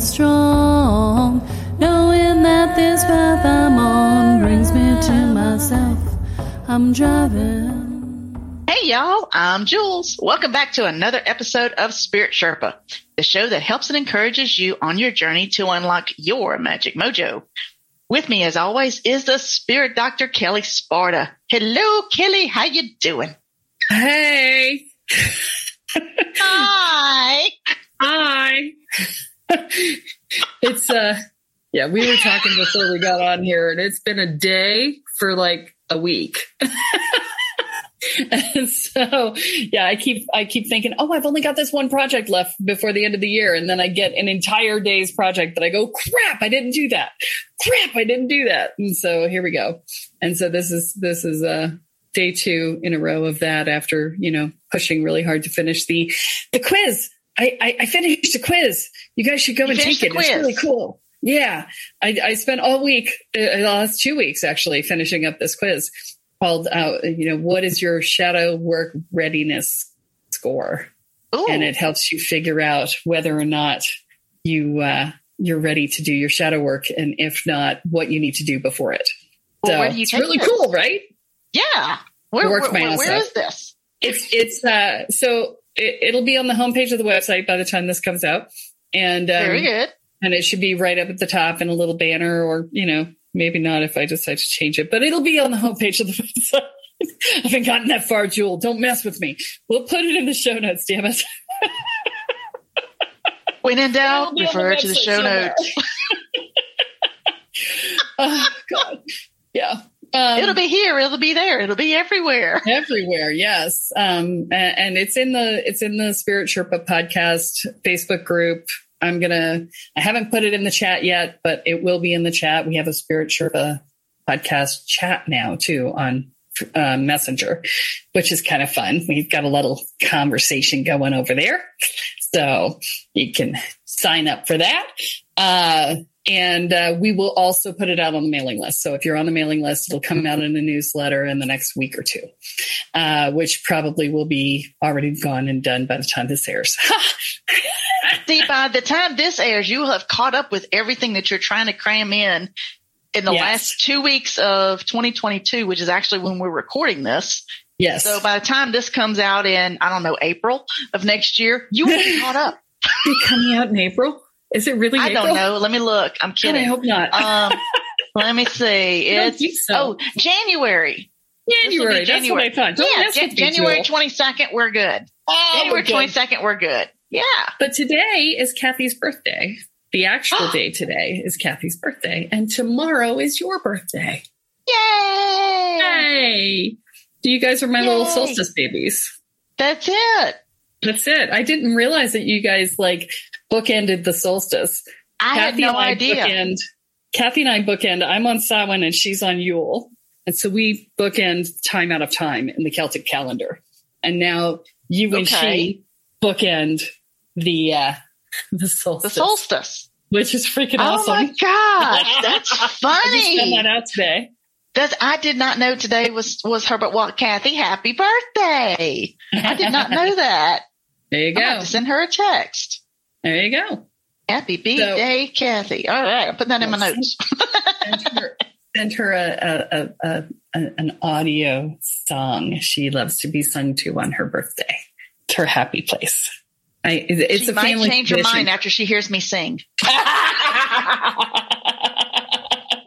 feeling strong, knowing that this path I'm on brings me to myself. I'm driving. Hey y'all, I'm Jules. Welcome back to another episode of Spirit Sherpa, the show that helps and encourages you on your journey to unlock your magic mojo. With me, as always, is the spirit doctor, Kelle Sparta. Hello, Kelle. How you doing? Hey. Hi. Hi. it's uh yeah, we were talking before we got on here and it's been a day for like a week. and so yeah, I keep I keep thinking, oh, I've only got this one project left before the end of the year, and then I get an entire day's project that I go, crap, I didn't do that. Crap, I didn't do that. And so here we go. And so this is this is uh day two in a row of that after you know pushing really hard to finish the the quiz. I I, I finished a quiz. You guys should go You and take it. It's really cool. Yeah, I, I spent all week, uh, the last two weeks actually, finishing up this quiz called, uh, you know, what is your shadow work readiness score? Ooh. And it helps you figure out whether or not you uh, you're ready to do your shadow work, and if not, what you need to do before it. Well, so where do you it's really it? cool, right? yeah. Where, where, where- where is this? It's it's uh, so it, it'll be on the homepage of the website by the time this comes out, and um, Very good. and it should be right up at the top in a little banner or you know maybe not if i decide to change it but it'll be on the homepage of the website. I haven't gotten that far jewel. Don't mess with me. We'll put it in the show notes damn it. When in doubt, It'll be on the refer to the show somewhere. notes. oh god. Yeah um, It'll be here. It'll be there. It'll be everywhere. everywhere yes um a- and it's in the it's in the spirit sherpa podcast facebook group i'm gonna i haven't put it in the chat yet but it will be in the chat we have a spirit sherpa podcast chat now too on uh, messenger which is kind of fun we've got a little conversation going over there so you can sign up for that uh and uh, we will also put it out on the mailing list. So if you're on the mailing list, it'll come out in a newsletter in the next week or two, uh, which probably will be already gone and done by the time this airs. See, by the time this airs, you will have caught up with everything that you're trying to cram in in the Yes. last two weeks of 2022, which is actually when we're recording this. yes. So by the time this comes out in, I don't know, April of next year, you will be caught up. Be coming out in April? Is it really? I April? don't know. Let me look. I'm kidding. I hope not. Um, let me see. It's so. oh January. January. That's what I thought. Don't yeah, Jan- January 22nd. We're good. Oh, January 22nd. We're good. Yeah. But today is Kathy's birthday. The actual day today is Kathy's birthday, and tomorrow is your birthday. Yay! Hey, Do you guys are my little solstice babies. That's it. That's it. I didn't realize that you guys like bookended the solstice. I had Kathy no and I idea. Bookend, Kathy and I bookend. I'm on Samhain and she's on Yule. And so we bookend time out of time in the Celtic calendar. And now you and Okay. she bookend the uh the The solstice, solstice. which is freaking Oh awesome. Oh my gosh, that's I funny. found that out today. That's, I did not know today was was Herbert Well, Kathy, happy birthday! I did not know that. There you go. to send her a text. There you go. Happy birthday, Kathy. All right, I'll put that in my notes. send her, send her a, a, a, an audio song she loves to be sung to on her birthday. It's her happy place. I, it- it's she a might family change her mind after she hears me sing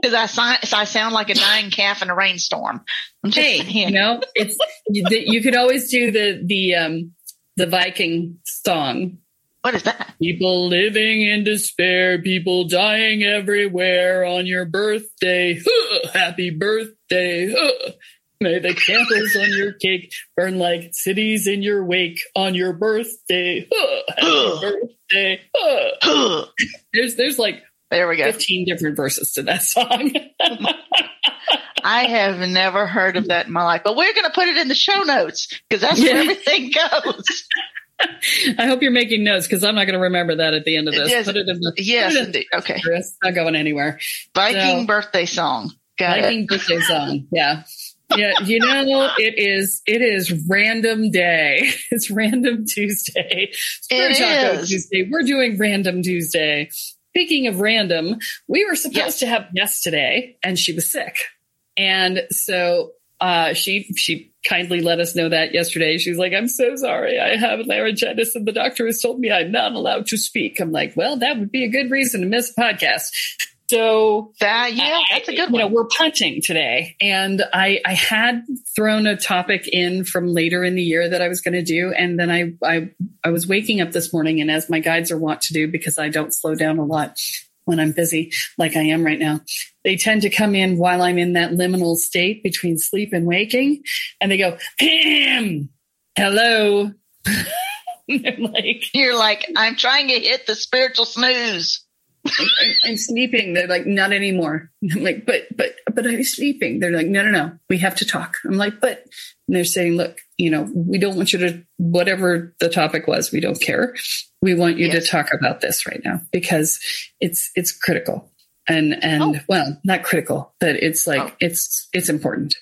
because I, I sound like a dying calf in a rainstorm. I'm just hey, saying. you know, it's you, you could always do the the um the Viking song. What is that? People living in despair, people dying everywhere on your birthday. Huh, happy birthday. Huh. May the candles on your cake burn like cities in your wake on your birthday. Huh, happy birthday. There's there's like there we go. 15 different verses to that song. I have never heard of that in my life, but we're going to put it in the show notes because that's where everything goes. I hope you're making notes because I'm not going to remember that at the end of this. Yes. Put it in the Yes, it indeed. Okay. It's not going anywhere. Viking So- birthday song. Got Viking birthday song. Yeah. Yeah, you know, it is it is random day. It's random Tuesday. Spirit It Taco is. Tuesday. We're doing random Tuesday. Speaking of random, we were supposed Yes. to have guests today, and she was sick, and so uh, she she kindly let us know that yesterday. She's like, "I'm so sorry, I have laryngitis, and the doctor has told me I'm not allowed to speak." I'm like, "Well, that would be a good reason to miss a podcast." So That, yeah, that's a good you know, one. we're punching today, and I I had thrown a topic in from later in the year that I was going to do, and then I I I was waking up this morning, and as my guides are wont to do, because I don't slow down a lot when I'm busy like I am right now, they tend to come in while I'm in that liminal state between sleep and waking, and they go, "Ahem, hello." Like, You're like, I'm trying to hit the spiritual snooze. I'm, I'm sleeping. They're like, not anymore. I'm like, but, but, but I'm sleeping. They're like, no, no, no, we have to talk. I'm like, but, and they're saying, look, you know, we don't want you to, whatever the topic was, we don't care. We want you Yes. to talk about this right now because it's, it's critical and, and Oh. well, not critical, but it's like, Oh. it's, it's important.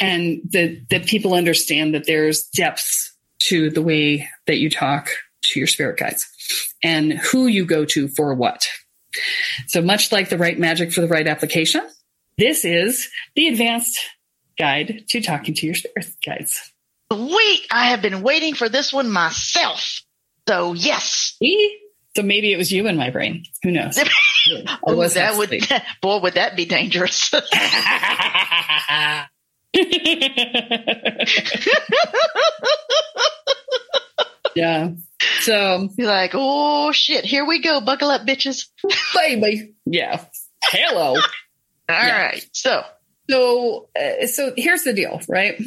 And that, that people understand that there's depths to the way that you talk to your spirit guides and who you go to for what. So much like the right magic for the right application, this is the advanced guide to talking to your spirit guides. Sweet. I have been waiting for this one myself. So, yes. See? So maybe it was you in my brain. Who knows? Was that would, boy, would that be dangerous. yeah. So, Be like, oh shit, here we go. Buckle up, bitches. baby. Yeah. Hello. All Yeah. right. So, So, uh, so here's the deal, right?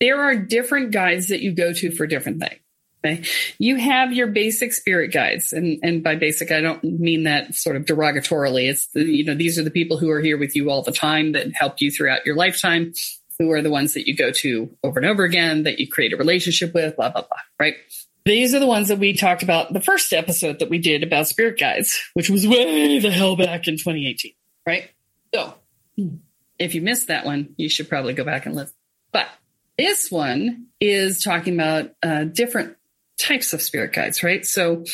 There are different guides that you go to for different things. Okay? You have your basic spirit guides, and and by basic, I don't mean that sort of derogatorily. It's the, you know these are the people who are here with you all the time that help you throughout your lifetime, who are the ones that you go to over and over again, that you create a relationship with, blah blah blah. Right? These are the ones that we talked about the first episode that we did about spirit guides, which was way the hell back in 2018. Right? So if you missed that one, you should probably go back and listen. But this one is talking about uh, different types of spirit guides, right? So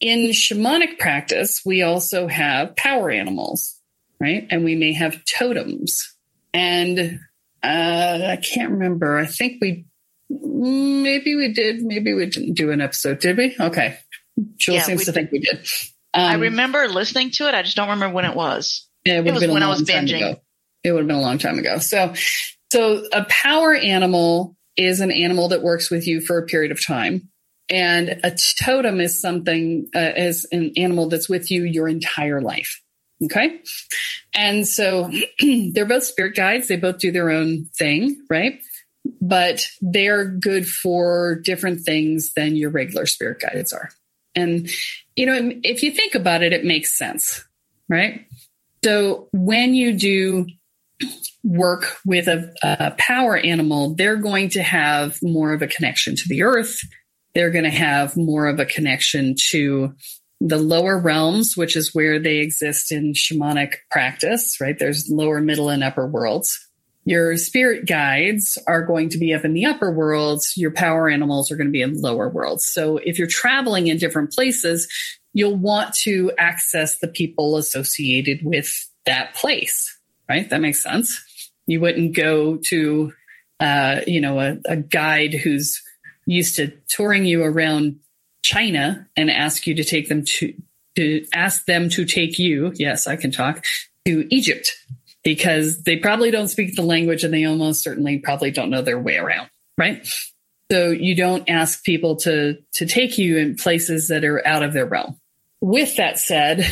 in shamanic practice, we also have power animals, right? And we may have totems. And uh, I can't remember. I think we maybe we did, maybe we didn't do an episode, did we? Okay. Jill Yeah, seems to think we did. I Um, remember listening to it. I just don't remember when it was. It would have was been a when I long was time binging. ago. It would have been a long time ago. So, so a power animal is an animal that works with you for a period of time, and a totem is something uh, is an animal that's with you your entire life. Okay, and so they're both spirit guides. They both do their own thing, right? But they're good for different things than your regular spirit guides are. And, you know, if you think about it, it makes sense, right? So when you do work with a, a power animal, they're going to have more of a connection to the earth. They're going to have more of a connection to the lower realms, which is where they exist in shamanic practice, right? There's lower, middle, and upper worlds. Your spirit guides are going to be up in the upper worlds. Your power animals are going to be in lower worlds. So if you're traveling in different places, you'll want to access the people associated with that place, right? That makes sense. You wouldn't go to, uh, you know, a, a guide who's used to touring you around China and ask you to take them to, to ask them to take you. Yes, I can talk to Egypt because they probably don't speak the language and they almost certainly probably don't know their way around. Right. So you don't ask people to, to take you in places that are out of their realm. With that said,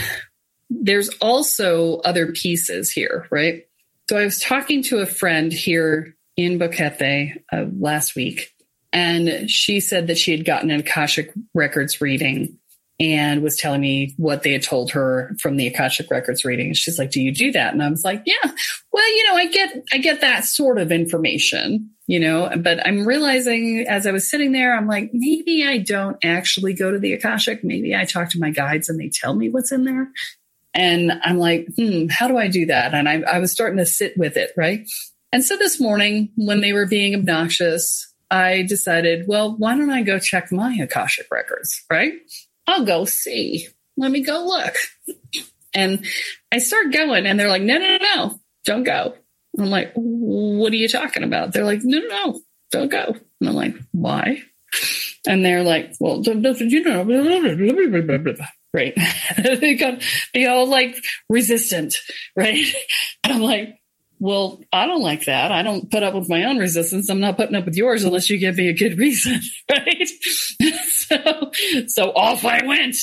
there's also other pieces here, right? So I was talking to a friend here in Boquete uh, last week, and she said that she had gotten an Akashic Records reading and was telling me what they had told her from the Akashic Records reading. She's like, "Do you do that?" And I was like, "Yeah. Well, you know, I get I get that sort of information, you know, but I'm realizing as I was sitting there, I'm like, maybe I don't actually go to the Akashic. Maybe I talk to my guides and they tell me what's in there. And I'm like, hmm, how do I do that? And I, I was starting to sit with it, right? And so this morning, when they were being obnoxious, I decided, well, why don't I go check my Akashic records, right? I'll go see. Let me go look. And I start going, and they're like, no, no, no, don't go. I'm like, what are you talking about? They're like, no, no, no, don't go. And I'm like, why? And they're like, well, you know, right? they got all like resistant, right? And I'm like, well, I don't like that. I don't put up with my own resistance. I'm not putting up with yours unless you give me a good reason, right? so, so off I went.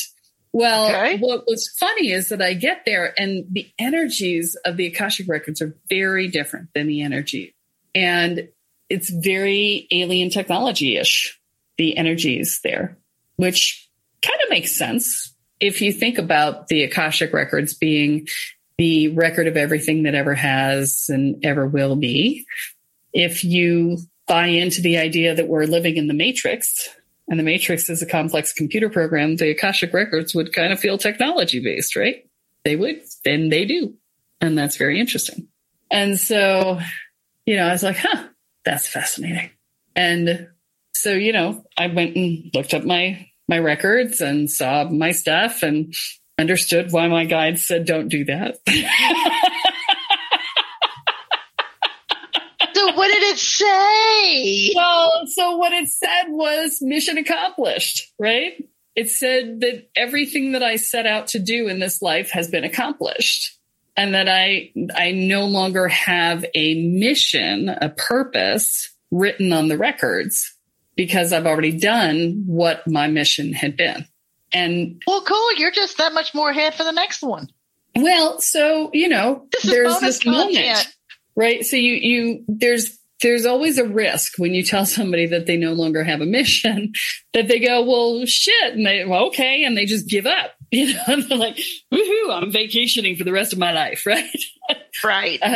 Well, okay. what was funny is that I get there and the energies of the Akashic records are very different than the energy. And it's very alien technology ish, the energies there, which kind of makes sense if you think about the Akashic records being the record of everything that ever has and ever will be, if you buy into the idea that we're living in the matrix and the matrix is a complex computer program, the Akashic records would kind of feel technology based, right? They would, and they do. And that's very interesting. And so, you know, I was like, huh, that's fascinating. And so, you know, I went and looked up my my records and saw my stuff and understood why my guide said don't do that. so what did it say? Well, so what it said was mission accomplished, right? It said that everything that I set out to do in this life has been accomplished and that I I no longer have a mission, a purpose written on the records because I've already done what my mission had been. And well, cool. You're just that much more ahead for the next one. Well, so you know, this there's this content. moment, right? So you you there's there's always a risk when you tell somebody that they no longer have a mission that they go, well, shit, and they well, okay, and they just give up. You know, and they're like, woohoo, I'm vacationing for the rest of my life, right? Right. um,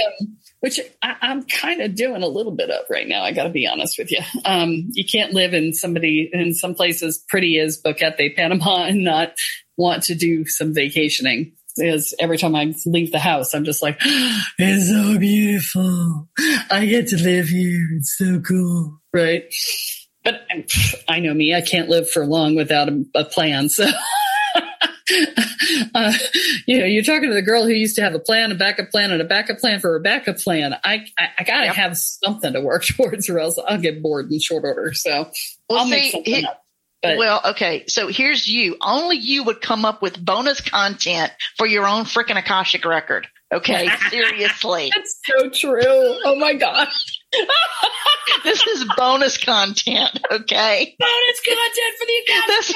which I, am kind of doing a little bit of right now. I got to be honest with you. Um, you can't live in somebody in some places pretty as Boquete, Panama, and not want to do some vacationing. Because every time I leave the house, I'm just like, it's so beautiful. I get to live here. It's so cool, right? But I know me. I can't live for long without a, a plan. So. uh, you know, you're talking to the girl who used to have a plan, a backup plan, and a backup plan for a backup plan. I I, I got to yep. have something to work towards, or else I'll get bored in short order. So well, I'll see, make something up. But, well, okay. So here's you. Only you would come up with bonus content for your own freaking Akashic record. Okay. Seriously. That's so true. Oh my God. this is bonus content. Okay. Bonus content for the Akashic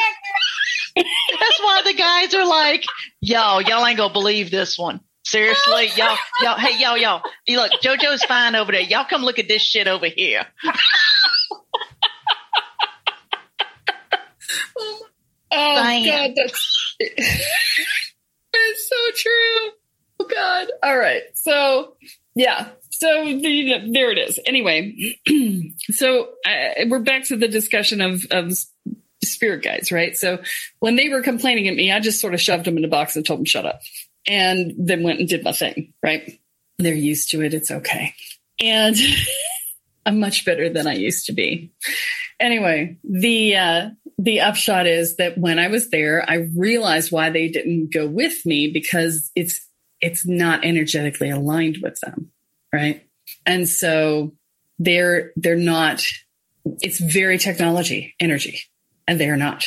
That's why the guys are like, yo, y'all ain't gonna believe this one. Seriously, y'all, y'all, hey, y'all, y'all, you look, JoJo's fine over there. Y'all come look at this shit over here. Oh Diane. God, that's it's so true. Oh God. All right. So yeah. So the, there it is. Anyway, so uh, we're back to the discussion of of spirit guides, right? So when they were complaining at me, I just sort of shoved them in a box and told them shut up, and then went and did my thing. Right? They're used to it. It's okay. And I'm much better than I used to be. Anyway, the uh, the upshot is that when I was there, I realized why they didn't go with me because it's it's not energetically aligned with them, right? And so they're they're not. It's very technology energy, and they're not.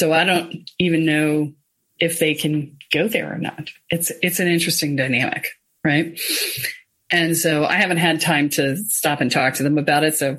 So I don't even know if they can go there or not. It's it's an interesting dynamic, right? And so I haven't had time to stop and talk to them about it. So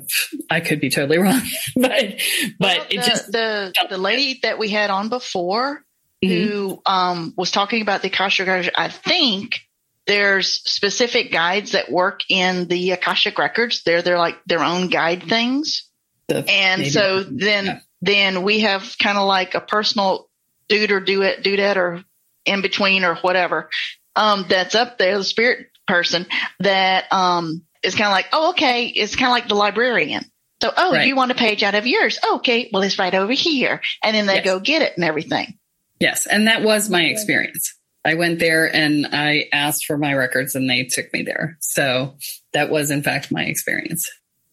I could be totally wrong, but but Well, it the, just the the lady that we had on before Mhm. who um, was talking about the Akashic records. I think there's specific guides that work in the Akashic records. They're they're like their own guide things, the- and maybe- so then Yeah. Then we have kind of like a personal dude or do it do that or in between or whatever um, that's up there, the spirit person that um, is kind of like, oh, okay, it's kind of like the librarian. So, oh, Right. you want a page out of yours? Okay, well, it's right over here. And then they Yes. go get it and everything. Yes, and that was my experience. I went there and I asked for my records and they took me there. So that was in fact my experience.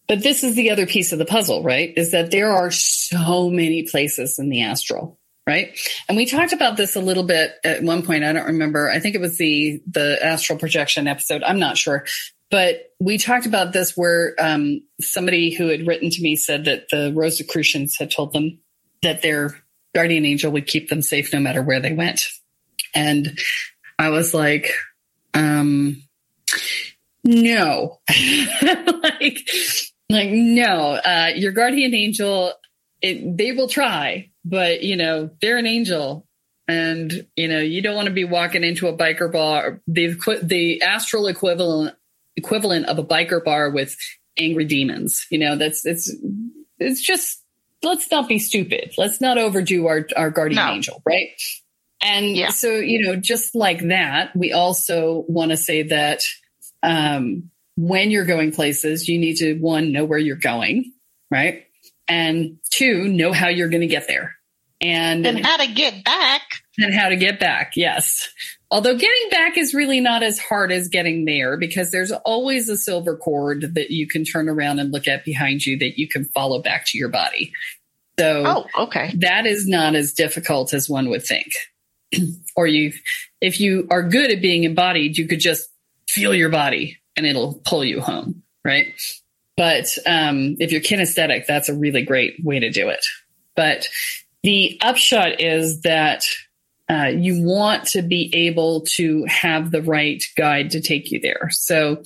But this is the other piece of the puzzle, right? Is that there are so many places in the astral, right? And we talked about this a little bit at one point. I don't remember. I think it was the the astral projection episode. I'm not sure. But we talked about this where um, somebody who had written to me said that the Rosicrucians had told them that their guardian angel would keep them safe no matter where they went. And I was like, um, no, like, like, no, uh, your guardian angel, it, they will try, but you know, they're an angel and you know, you don't want to be walking into a biker bar, the, the astral equivalent, equivalent of a biker bar with angry demons. You know, that's, it's, it's just, let's not be stupid. Let's not overdo our, our guardian No. angel, right? And Yeah. so, you know, just like that, we also want to say that um, when you're going places, you need to one, know where you're going, right? And two, know how you're going to get there. And, And how to get back. and how to get back. Yes. Although getting back is really not as hard as getting there because there's always a silver cord that you can turn around and look at behind you that you can follow back to your body. So Oh, okay. that is not as difficult as one would think. or you, if you are good at being embodied, you could just feel your body and it'll pull you home. Right. But, um, if you're kinesthetic, that's a really great way to do it. But the upshot is that, uh, you want to be able to have the right guide to take you there. So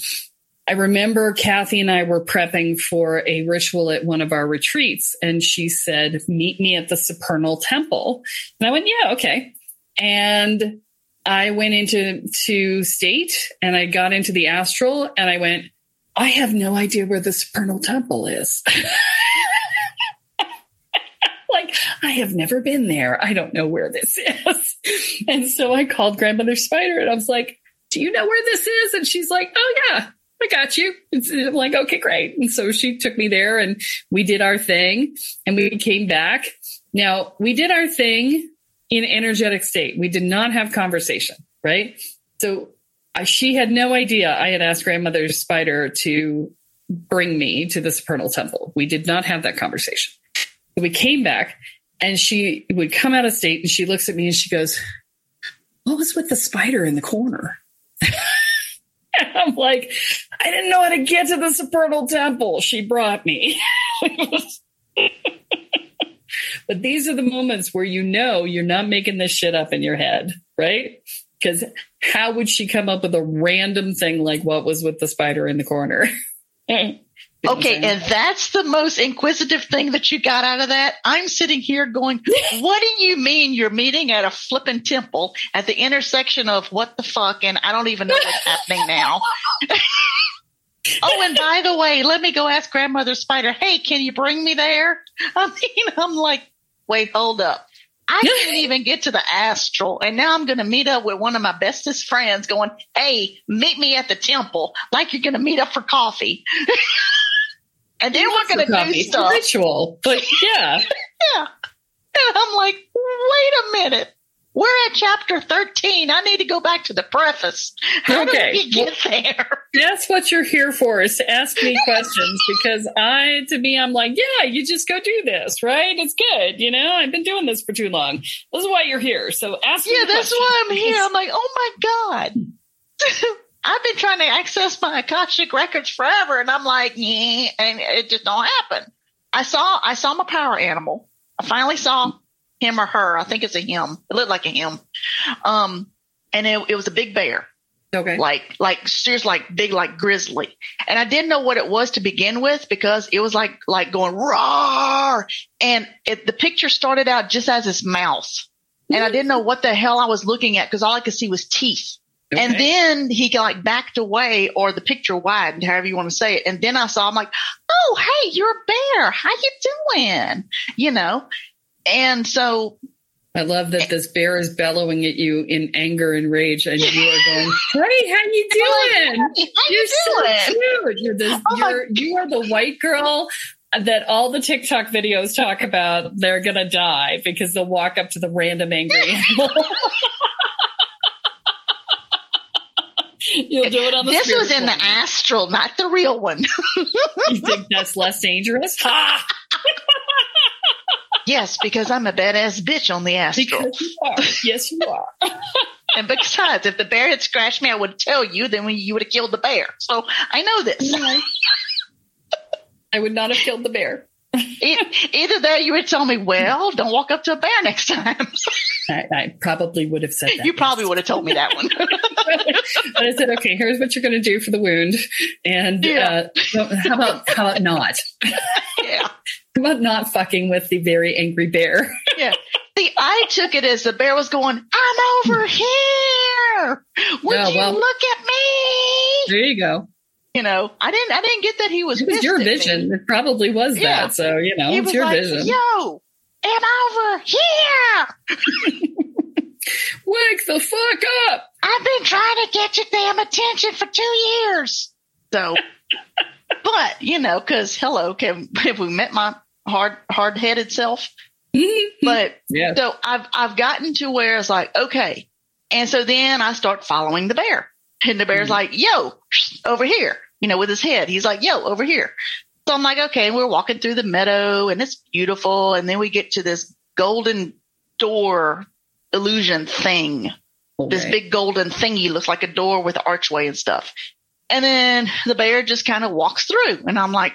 I remember Kathy and I were prepping for a ritual at one of our retreats, and she said, Meet me at the Supernal Temple. And I went, Yeah, okay. And I went into to state and I got into the astral and I went, I have no idea where the Supernal Temple is. like, I have never been there. I don't know where this is. and so I called Grandmother Spider and I was like, Do you know where this is? And she's like, Oh, yeah, I got you. It's, I'm like, Okay, great. And so she took me there and we did our thing and we came back. Now, we did our thing in energetic state. We did not have conversation, right? So I, she had no idea I had asked grandmother spider to bring me to the supernal temple. We did not have that conversation. We came back and she would come out of state and she looks at me and she goes, what was with the spider in the corner? I'm like, I didn't know how to get to the supernal temple. She brought me. But these are the moments where you know you're not making this shit up in your head, right? Because how would she come up with a random thing like what was with the spider in the corner? Okay, and that's the most inquisitive thing that you got out of that. I'm sitting here going, what do you mean you're meeting at a flippin' temple at the intersection of what the fuck? And I don't even know what's happening now. oh, and by the way, let me go ask grandmother spider, hey, can you bring me there? I mean, I'm like, wait, hold up. I didn't even get to the astral, and now I'm going to meet up with one of my bestest friends. Going, hey, meet me at the temple, like you're going to meet up for coffee, and then we're going to do stuff. ritual, but yeah. Yeah, and I'm like, wait a minute. We're at chapter 13. I need to go back to the preface. How Okay. did we get there? That's what you're here for is to ask me questions because I, to me, I'm like, yeah, you just go do this, right? It's good. You know, I've been doing this for too long. This is why you're here. So ask me. Yeah, that's questions. why I'm here. I'm like, oh my God. Hmm. I've been trying to access my Akashic records forever, and I'm like, yeah, and it just don't happen. I saw I saw my power animal. I finally saw him or her. I think it's a him. It looked like a him. Um, and it, it was a big bear, Okay. like like seriously, like big, like grizzly. And I didn't know what it was to begin with because it was like like going roar, and it, the picture started out just as his mouth and I didn't know what the hell I was looking at because all I could see was teeth. And then he like backed away, or the picture widened, however you want to say it. And then I saw, I'm like, "Oh, hey, you're a bear. How you doing?" You know. And so, I love that this bear is bellowing at you in anger and rage, and you are going, "Hey, how you doing? hey, how You're you so doing? cute. You're this. Oh you're you are the white girl." That all the TikTok videos talk about, they're gonna die because they'll walk up to the random angry animal. You'll do it on the. This was in spiritual the astral, not the real one. You think that's less dangerous? Ha! yes, because I'm a badass bitch on the astral. Because you are. Yes, you are. and besides, if the bear had scratched me, I would tell you. Then you would have killed the bear. So I know this. I would not have killed the bear. Either that, you would tell me, "Well, don't walk up to a bear next time." I, I probably would have said that. you probably would have told me that one. but I said, okay, here's what you're going to do for the wound, and Yeah. uh, how about how about not? yeah, How about not fucking with the very angry bear? yeah. See, I took it as the bear was going, "I'm over here. Would you well- look at me?" There you go. You know, I didn't. I didn't get that he was. It was your at me. vision. It probably was Yeah. that. So you know, He it's was your like, vision. "Yo, I'm over here. Wake the fuck up! I've been trying to get your damn attention for two years." So, but you know, because hello, can have we met my hard hard headed self? Mm-hmm. But yeah. so I've I've gotten to where it's like, okay. And so then I start following the bear. And the bear's Mhm. like, yo, over here, you know, with his head. He's like, yo, over here. So I'm like, okay, and we're walking through the meadow and it's beautiful. And then we get to this golden door illusion thing. This big golden thingy looks like a door with an archway and stuff. And then the bear just kind of walks through. And I'm like,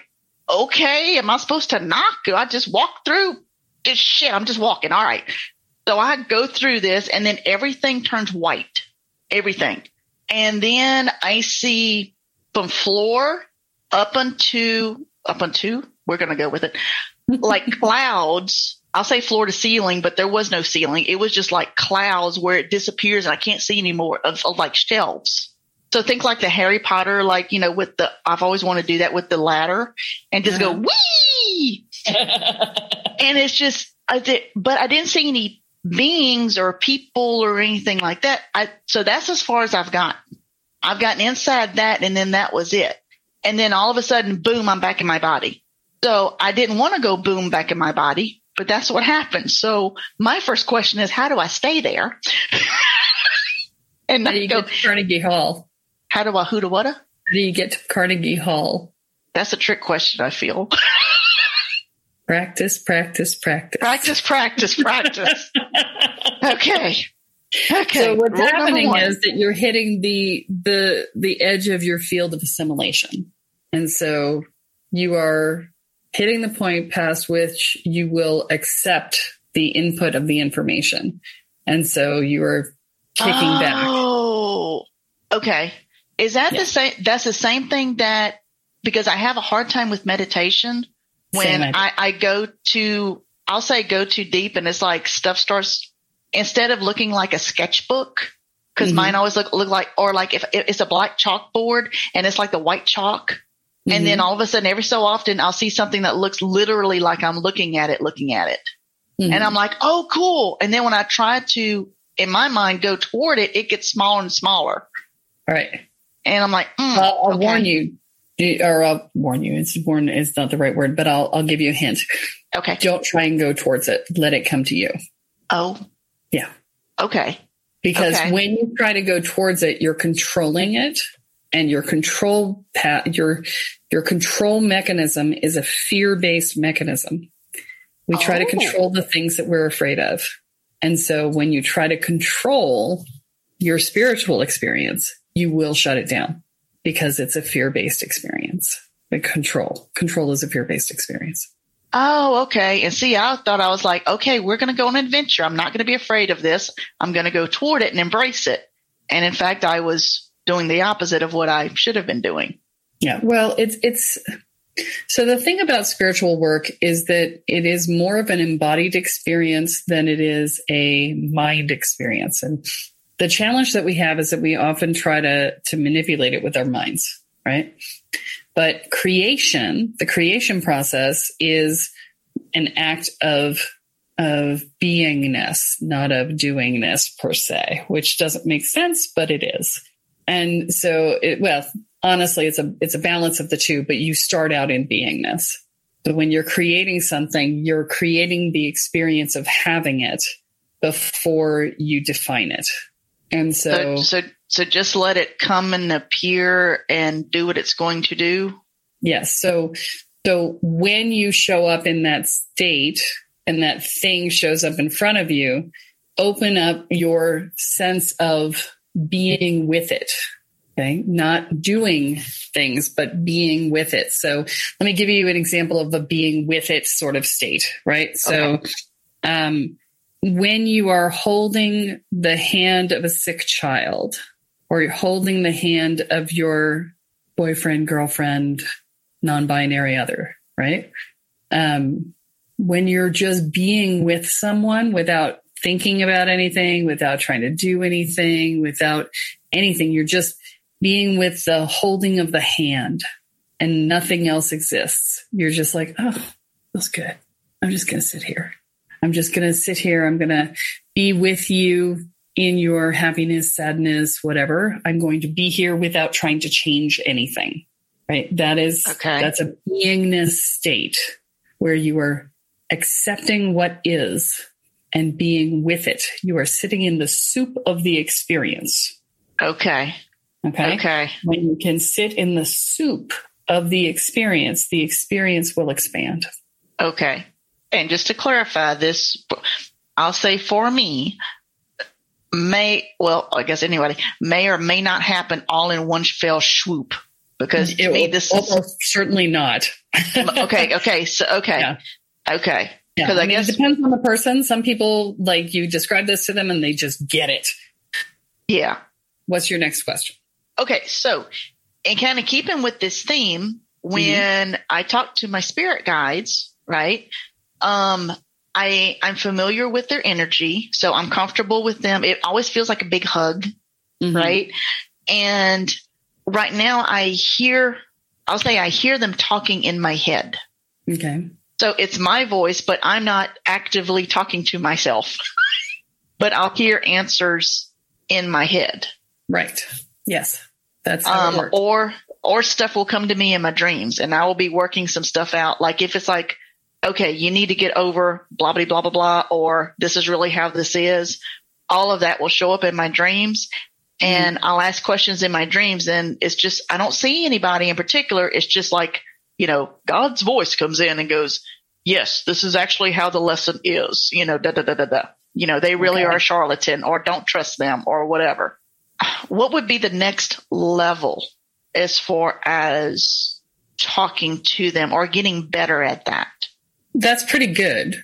okay, am I supposed to knock? Do I just walk through? Just shit, I'm just walking. All right. So I go through this and then everything turns white. Everything. And then I see from floor up unto, up unto, we're going to go with it, like clouds. I'll say floor to ceiling, but there was no ceiling. It was just like clouds where it disappears and I can't see anymore of, of like shelves. So think like the Harry Potter, like, you know, with the, I've always wanted to do that with the ladder and just go Uh-huh. wee. And it's just, I did, but I didn't see any beings or people or anything like that. I, so that's as far as I've gotten. I've gotten inside that and then that was it. And then all of a sudden, boom, I'm back in my body. So I didn't want to go boom back in my body, but that's what happened. So my first question is, how do I stay there? and How do you go, get to Carnegie Hall? how do I who to what? How do you get to Carnegie Hall? That's a trick question, I feel. Practice, practice, practice. practice, practice, practice. Okay. Okay. So what's Rule happening is that you're hitting the the the edge of your field of assimilation. And so you are hitting the point past which you will accept the input of the information. And so you are kicking back. Oh, okay. Is that Yeah. the same? That's the same thing that because I have a hard time with meditation when I, I go to, I'll say go too deep and it's like stuff starts, instead of looking like a sketchbook, because mm-hmm. mine always look, look like, or like if it's a black chalkboard and it's like the white chalk. Mm-hmm. And then mm-hmm. all of a sudden, every so often, I'll see something that looks literally like I'm looking at it, looking at it. Mm-hmm. And I'm like, oh, cool. And then when I try to, in my mind, go toward it, it gets smaller and smaller. All right. And I'm like, mm, I'll okay. warn you, or I'll warn you. It's warn is not the right word, but I'll I'll give you a hint. Okay. Don't try and go towards it. Let it come to you. Oh. Yeah. Okay. Because okay. when you try to go towards it, you're controlling it, and your control pat your your control mechanism is a fear based mechanism. We try oh. to control the things that we're afraid of. And so when you try to control your spiritual experience, you will shut it down because it's a fear based experience. The control, control is a fear based experience. Oh, okay. And see, I thought I was like, okay, we're going to go on an adventure. I'm not going to be afraid of this. I'm going to go toward it and embrace it. And in fact, I was doing the opposite of what I should have been doing. Yeah. Well, it's, it's, so the thing about spiritual work is that it is more of an embodied experience than it is a mind experience. And the challenge that we have is that we often try to, to manipulate it with our minds, right? But creation, the creation process is an act of of beingness, not of doingness per se, which doesn't make sense, but it is. And so it, well, honestly, it's a, it's a balance of the two, but you start out in beingness. But when you're creating something, you're creating the experience of having it before you define it. And so, so, so, so just let it come and appear and do what it's going to do. Yes. So, so when you show up in that state and that thing shows up in front of you, open up your sense of being with it. Okay. Not doing things, but being with it. So let me give you an example of a being with it sort of state, right? So, okay. um, when you are holding the hand of a sick child or you're holding the hand of your boyfriend, girlfriend, non-binary other, right? Um, when you're just being with someone without thinking about anything, without trying to do anything, without anything, you're just being with the holding of the hand and nothing else exists. You're just like, oh, feels good. I'm just going to sit here. I'm just going to sit here. I'm going to be with you in your happiness, sadness, whatever. I'm going to be here without trying to change anything. Right. That is, okay. that's a beingness state where you are accepting what is and being with it. You are sitting in the soup of the experience. Okay. Okay. Okay. When you can sit in the soup of the experience, the experience will expand. Okay. And just to clarify this, I'll say for me, may, well, I guess anybody may or may not happen all in one fell swoop because it me, this is certainly not. okay. Okay. So, okay. Yeah. Okay. Because yeah, I, I mean, guess it depends on the person. Some people like you describe this to them and they just get it. Yeah. What's your next question? Okay. So, and kind of keeping with this theme, when mm-hmm. I talk to my spirit guides, right? Um, I I'm familiar with their energy, so I'm comfortable with them. It always feels like a big hug, mm-hmm. right? And right now I hear I'll say I hear them talking in my head. Okay. So it's my voice, but I'm not actively talking to myself. but I'll hear answers in my head. Right. Yes. That's um, or or stuff will come to me in my dreams and I will be working some stuff out. Like if it's like okay, you need to get over blah, blah, blah, blah, blah, or this is really how this is. All of that will show up in my dreams and mm-hmm. I'll ask questions in my dreams and it's just, I don't see anybody in particular. It's just like, you know, God's voice comes in and goes, yes, this is actually how the lesson is, you know, da, da, da, da, da. You know, they really okay. are a charlatan or don't trust them or whatever. What would be the next level as far as talking to them or getting better at that? That's pretty good.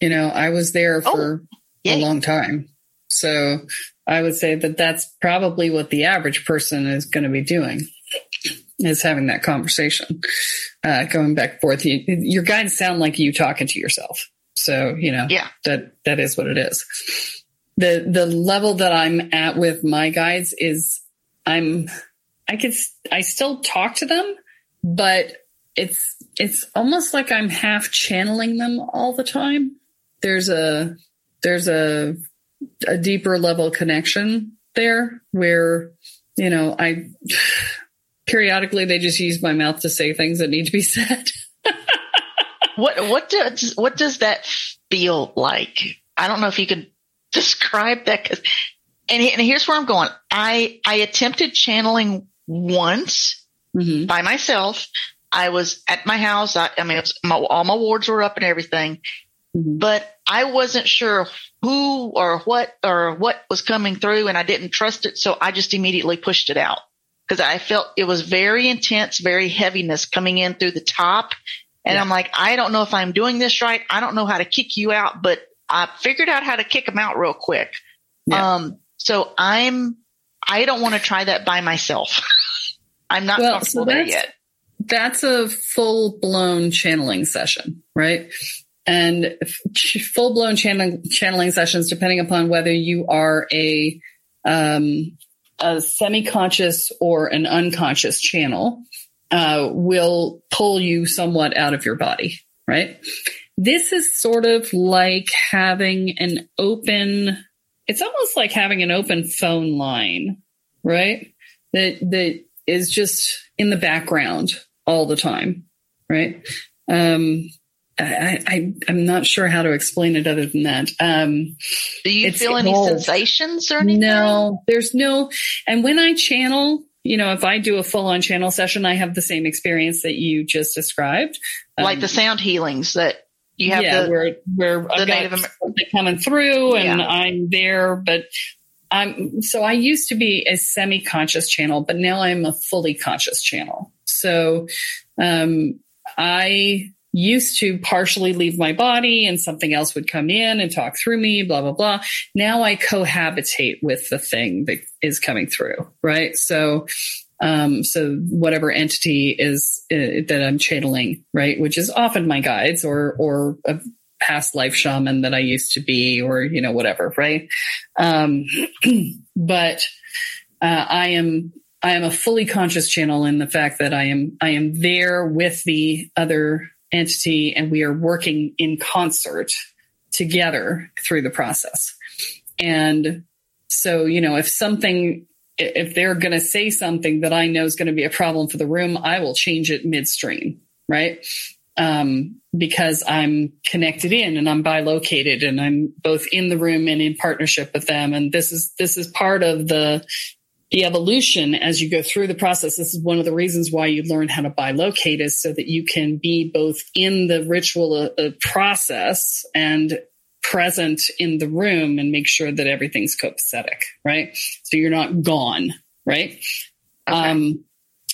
You know, I was there oh, for oh, a long time. So I would say that that's probably what the average person is going to be doing. is having that conversation, uh, going back and forth. You, your guides sound like you talking to yourself. So, you know, Yeah. that, that is what it is. The, the level that I'm at with my guides is I'm, I could, I still talk to them, but it's, it's almost like I'm half channeling them all the time. There's a, there's a, a deeper level connection there where, you know, I periodically they just use my mouth to say things that need to be said. What what does what does that feel like? I don't know if you could describe that. 'cause- and, and here's where I'm going. I I attempted channeling once Mm-hmm. by myself. I was at my house. I, I mean, it was, my, all my wards were up and everything, Mhm. but I wasn't sure who or what or what was coming through, and I didn't trust it, so I just immediately pushed it out because I felt it was very intense, very heaviness coming in through the top, and Yeah. I'm like, I don't know if I'm doing this right. I don't know how to kick you out, but I figured out how to kick them out real quick. Yeah. Um, so I'm, I don't want to try that by myself. I'm not Well, comfortable so there yet. That's a full blown channeling session, right? And full blown channeling, channeling sessions, depending upon whether you are a, um, a semi conscious or an unconscious channel, uh, will pull you somewhat out of your body, right? This is sort of like having an open, it's almost like having an open phone line, right? That, that is just in the background all the time, right? Um, I, I, I'm not sure how to explain it other than that. Um, Do you feel any sensations or anything? no, there's no, and when I channel, you know, if I do a full on channel session, I have the same experience that you just described. Like Um, the sound healings that you have yeah, the, where where I've Native got Amer- coming through and Yeah. I'm there, but I'm so I used to be a semi-conscious channel, but now I'm a fully conscious channel. So um, I used to partially leave my body and something else would come in and talk through me, blah blah blah. Now I cohabitate with the thing that is coming through, right? So um, so whatever entity is uh, that I'm channeling, right, which is often my guides or or a past life shaman that I used to be, or you know whatever, right? Um, but uh, I am I am a fully conscious channel in the fact that I am I am there with the other entity, and we are working in concert together through the process. And so, you know, if something if they're going to say something that I know is going to be a problem for the room, I will change it midstream, right? Um, because I'm connected in and I'm bilocated and I'm both in the room and in partnership with them. And this is, this is part of the, the evolution as you go through the process. This is one of the reasons why you learn how to bilocate is so that you can be both in the ritual uh, uh, process and present in the room and make sure that everything's copacetic, right? So you're not gone, right? Okay. Um,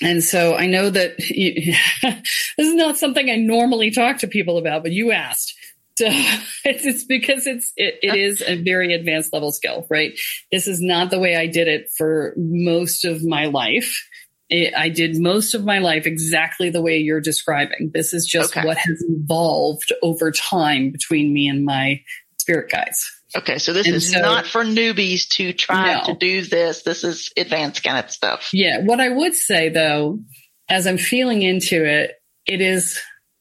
and so I know that you, this is not something I normally talk to people about, but you asked. So it's, because it's, it, it uh-huh. is a very advanced level skill, right? This is not the way I did it for most of my life. It, I did most of my life exactly the way you're describing. This is just Okay. what has evolved over time between me and my spirit guides. Okay, so this and is so- not for newbies to try No. to do this. This is advanced kind of stuff. Yeah. What I would say though, as I'm feeling into it, it is,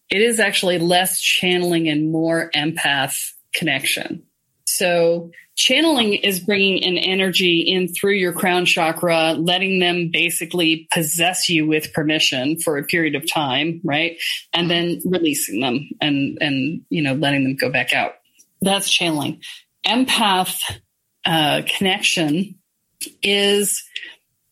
it is actually less channeling and more empath connection. So channeling is bringing an energy in through your crown chakra, letting them basically possess you with permission for a period of time, right? And then releasing them and, and, you know, letting them go back out. That's channeling. Empath, uh, connection is,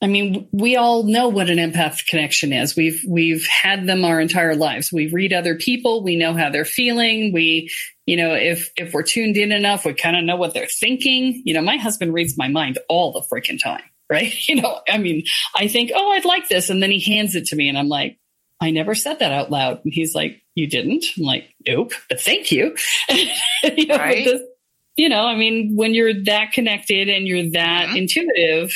I mean, we all know what an empath connection is. We've we've had them our entire lives. We read other people. We know how they're feeling. We, you know, if if we're tuned in enough, we kind of know what they're thinking. You know, my husband reads my mind all the freaking time, right? You know, I mean, I think, oh, I'd like this, and then he hands it to me, and I'm like, I never said that out loud. And he's like, you didn't? I'm like, nope, but thank you. you know, Right. this- you know, I mean, when you're that connected and you're that Mhm. intuitive,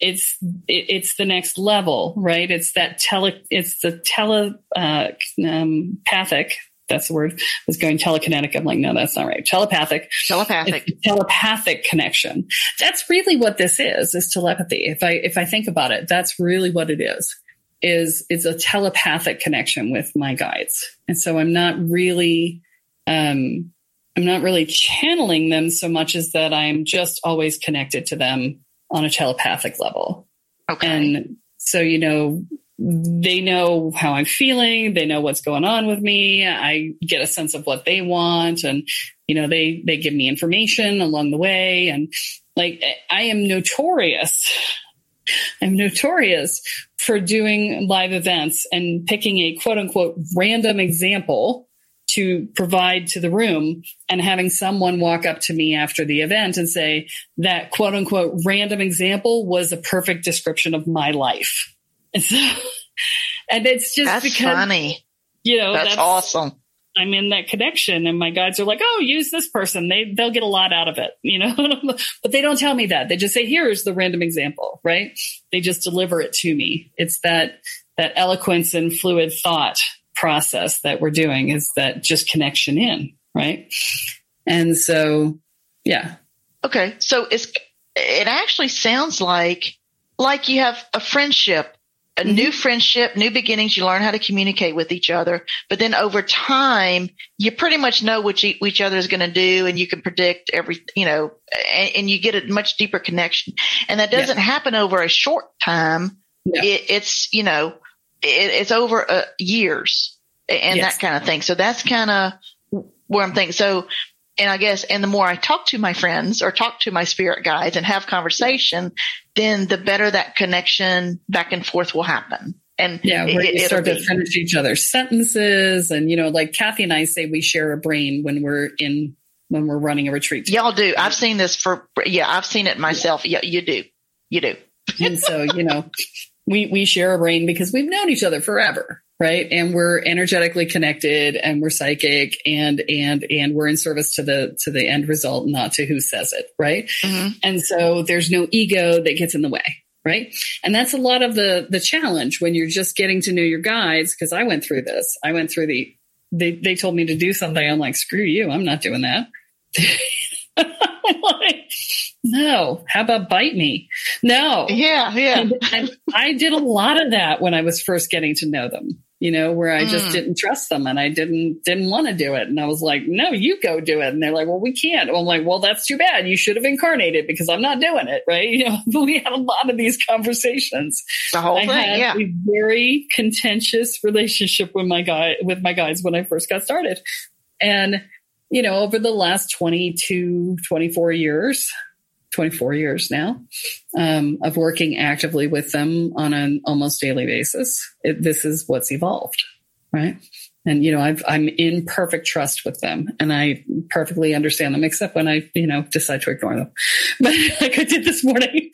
it's it, it's the next level, right? It's that tele, it's the tele uh, um, pathic. That's the word. I was going telekinetic. I'm like, no, that's not right. Telepathic. Telepathic. telepathic connection. That's really what this is. Is telepathy. If I if I think about it, that's really what it is. Is it's a telepathic connection with my guides, and so I'm not really. Um, I'm not really channeling them so much as that I'm just always connected to them on a telepathic level. Okay. And so, you know, they know how I'm feeling. They know what's going on with me. I get a sense of what they want and, you know, they, they give me information along the way. And like, I am notorious. I'm notorious for doing live events and picking a quote unquote random example to provide to the room and having someone walk up to me after the event and say that quote unquote random example was a perfect description of my life. And so, and it's just that's because, funny. You know, that's, that's awesome. I'm in that connection and my guides are like, Oh, use this person. They, they'll get a lot out of it, you know, but they don't tell me that. They just say, here's the random example, right? They just deliver it to me. It's that, that eloquence and fluid thought process that we're doing is that just connection in, right? And so, yeah. Okay. So it's, it actually sounds like, like you have a friendship, a mm-hmm. new friendship, new beginnings. You learn how to communicate with each other, but then over time, you pretty much know what each, each other is going to do and you can predict every, you know, and, and, you get a much deeper connection. And that doesn't yeah. happen over a short time. Yeah. It, it's, you know, it, it's over uh, years and yes. that kind of thing. So that's kind of where I'm thinking. So, and I guess, and the more I talk to my friends or talk to my spirit guides and have conversation, then the better that connection back and forth will happen. And yeah, where it, you start to finish each other's sentences. And, you know, like Kathy and I say we share a brain when we're in, when we're running a retreat. Y'all do. I've seen this for, yeah, I've seen it myself. Yeah, yeah you do. You do. and so, you know, we, we share a brain because we've known each other forever right? And we're energetically connected and we're psychic and and and we're in service to the to the end result not to who says it right? Mm-hmm. and so there's no ego that gets in the way right? And that's a lot of the the challenge when you're just getting to know your guides because i went through this. I went through the they they told me to do something. I'm like screw you. I'm not doing that no, how about bite me? No. Yeah, yeah. And, and I did a lot of that when I was first getting to know them you know, where I just mm. didn't trust them and I didn't, didn't want to do it. And I was like, no, you go do it. And they're like, well, we can't. I'm like, well, that's too bad. You should have incarnated because I'm not doing it. Right. You know, but we had a lot of these conversations. The whole I thing. yeah. A very contentious relationship with my guy, with my guys when I first got started. And, you know, over the last 22, 24 years, 24 years now um, of working actively with them on an almost daily basis. It, this is what's evolved, right? And you know, i am in perfect trust with them, and I perfectly understand them, except when I, you know, decide to ignore them, but like I did this morning.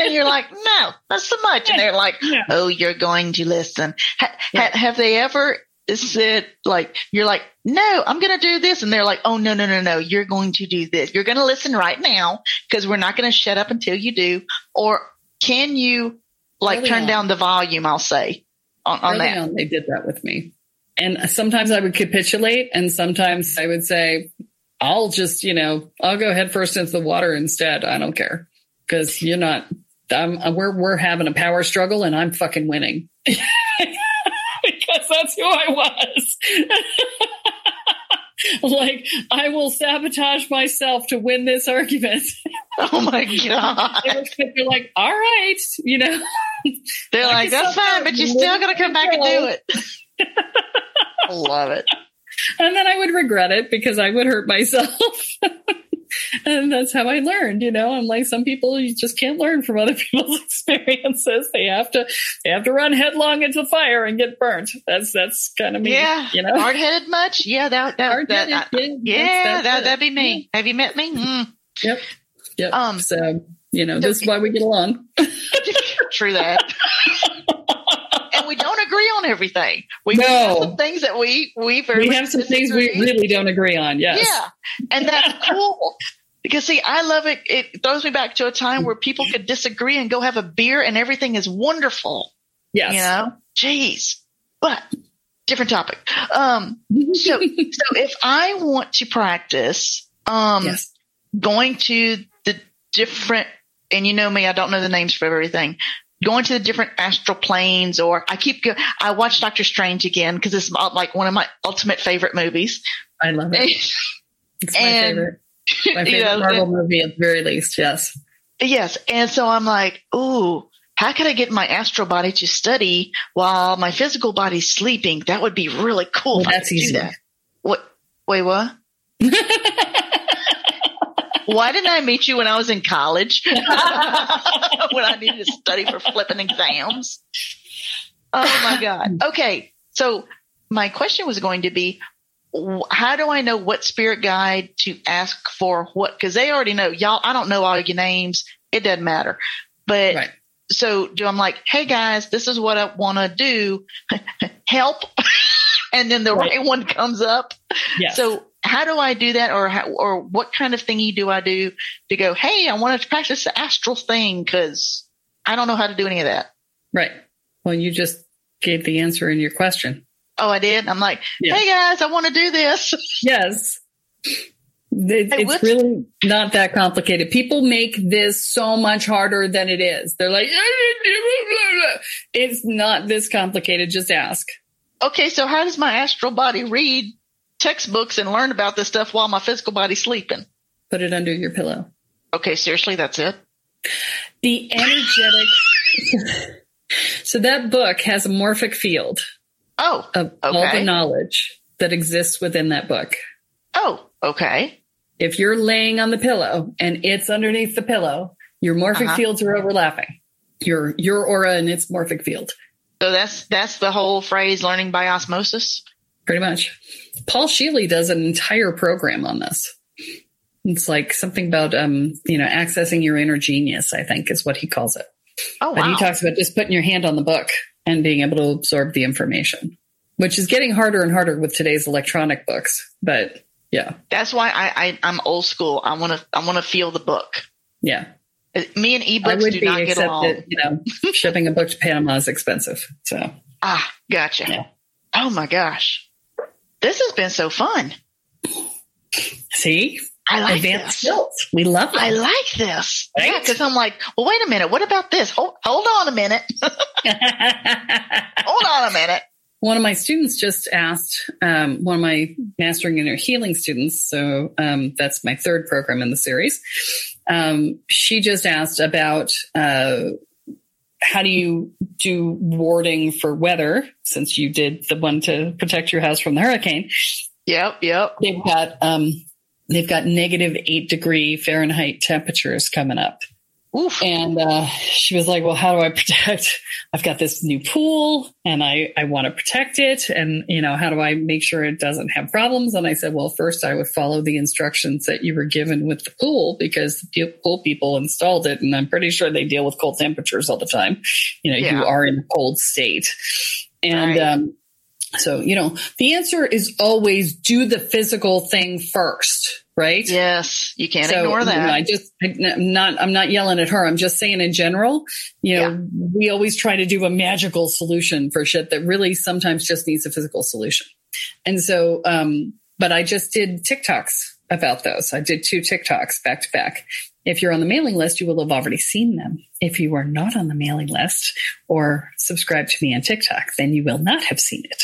and you're like, no, that's so much, and they're like, yeah. oh, you're going to listen. Ha- yeah. ha- have they ever said like you're like no i'm going to do this and they're like oh no no no no you're going to do this. You're going to listen right now because we're not going to shut up until you do or can you like Early turn on. down the volume i'll say on, on that? on, they did that with me. And sometimes i would capitulate and sometimes i would say i'll just you know i'll go head first into the water instead. I don't care. Because you're not I'm, we're we're having a power struggle and i'm fucking winning that's who I was. like I will sabotage myself to win this argument. oh my god! They're like, all right, you know. They're like, that's fine, but you're still gonna come back and do it. I love it. And then I would regret it because I would hurt myself and that's how I learned, you know, I'm like some people you just can't learn from other people's experiences. They have to they have to run headlong into the fire and get burnt. That's that's kind of me. Yeah. You know. Hard headed much? Yeah, that that, that yeah, yeah that that'd be me. Have you met me? Mm. Yep. Yep. Um so you know, this is why we get along. True that. And we don't agree on everything. We no. have some things that we we very we have some disagree. things we really don't agree on. Yes. Yeah, and that's cool. Because see, I love it. It throws me back to a time where people could disagree and go have a beer and everything is wonderful. Yes. You know, jeez, but different topic. Um, so, so if I want to practice, um, yes. going to the different, and you know me, I don't know the names for everything. Going to the different astral planes, or I keep. Go, I watch Doctor Strange again because it's uh, like one of my ultimate favorite movies. I love it. It's my And- favorite. My favorite You know, Marvel movie at the very least. Yes. Yes. And so I'm like, ooh, how can I get my astral body to study while my physical body's sleeping? That would be really cool. Well, that's could easy. that. What? Wait, what? Why didn't I meet you when I was in college? when I needed to study for flipping exams? Oh my God. Okay. So my question was going to be, how do I know what spirit guide to ask for what? Cause they already know y'all. I don't know all your names. It doesn't matter. But Right. so do I'm like, Hey guys, this is what I want to do. Help. and then the Right. right one comes up. Yes. So how do I do that, or how, or what kind of thingy do I do to go? Hey, I want to practice the astral thing because I don't know how to do any of that. right. Well, you just gave the answer in your question. Oh, I did. I'm like, Yeah. hey guys, I want to do this. Yes. It- Hey, it's really not that complicated. People make this so much harder than it is. They're like, it's not this complicated. Just ask. Okay, so how does my astral body read textbooks and learn about this stuff while my physical body's sleeping? Put it under your pillow. Okay, seriously, that's it. The energetic. so that book has a morphic field Oh, of all the knowledge that exists within that book. oh, okay. If you're laying on the pillow and it's underneath the pillow, your morphic Uh-huh. fields are overlapping. Your your aura and its morphic field. So that's that's the whole phrase, learning by osmosis. Pretty much. Paul Scheele does an entire program on this. It's like something about um, you know, accessing your inner genius, I think is what he calls it. Oh But wow. he talks about just putting your hand on the book and being able to absorb the information, which is getting harder and harder with today's electronic books. But yeah, that's why I, I I'm old school. I want to I want to feel the book. yeah. Uh, Me and I ebooks would do be, not get along. that, you know, shipping a book to Panama is expensive. So Ah, gotcha. Yeah. Oh my gosh. This has been so fun. see, I like advanced this. We love it. I like this. Right? Yeah, because I'm like, well, wait a minute. What about this? Hold, hold on a minute. hold on a minute. one of my students just asked um, one of my mastering inner healing students so um, that's my third program in the series um, she just asked about uh, how do you do warding for weather since you did the one to protect your house from the hurricane Yep, yep. they've got um, they've got negative eight degree fahrenheit temperatures coming up Oof. and uh, she was like, "Well, how do I protect? I've got this new pool, and I I want to protect it, and you know, how do I make sure it doesn't have problems?" And I said, "Well, first, I would follow the instructions that you were given with the pool because the pool people installed it, and I'm pretty sure they deal with cold temperatures all the time. You know, Yeah. you are in a cold state, and Right. um, so you know, the answer is always do the physical thing first." Right? Yes, you can't So, ignore you know, that. I just, I'm not, I'm not yelling at her. I'm just saying in general, you know, we always try to do a magical solution for shit that really sometimes just needs a physical solution. And so, um, but I just did TikToks about those. I did two TikToks back to back. If you're on the mailing list, you will have already seen them. If you are not on the mailing list or subscribe to me on TikTok, then you will not have seen it.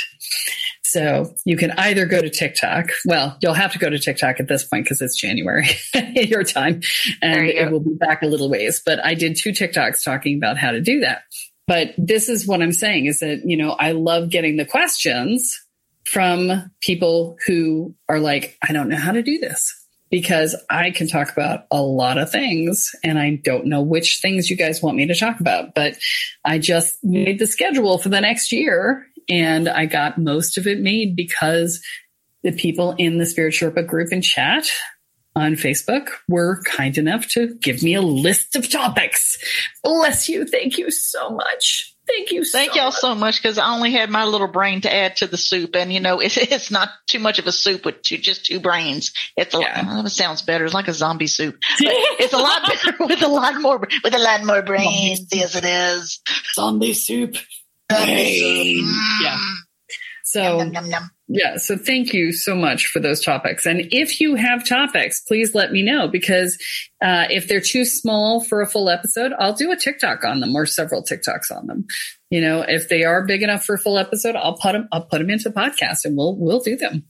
So you can either go to TikTok. Well, you'll have to go to TikTok at this point because it's January, your time, and you it will be back a little ways. But I did two TikToks talking about how to do that. But this is what I'm saying is that, you know, I love getting the questions from people who are like, I don't know how to do this because I can talk about a lot of things and I don't know which things you guys want me to talk about. But I just made the schedule for the next year and I got most of it made because the people in the Spirit Sherpa group and chat on Facebook were kind enough to give me a list of topics. Bless you. Thank you so much. Thank you. Thank y'all so much because I only had my little brain to add to the soup, and you know, it's it's not too much of a soup with two, just two brains. It's a Yeah. lot. It sounds better. It's like a zombie soup. But it's a lot better with a lot more with a lot more brains. Yes, it is. zombie soup. Zombie soup. Yeah. Mm. So Yum, yum, yum. Yeah. So thank you so much for those topics. And if you have topics, please let me know because uh, if they're too small for a full episode, I'll do a TikTok on them or several TikToks on them. You know, if they are big enough for a full episode, I'll put them, I'll put them into the podcast and we'll, we'll do them.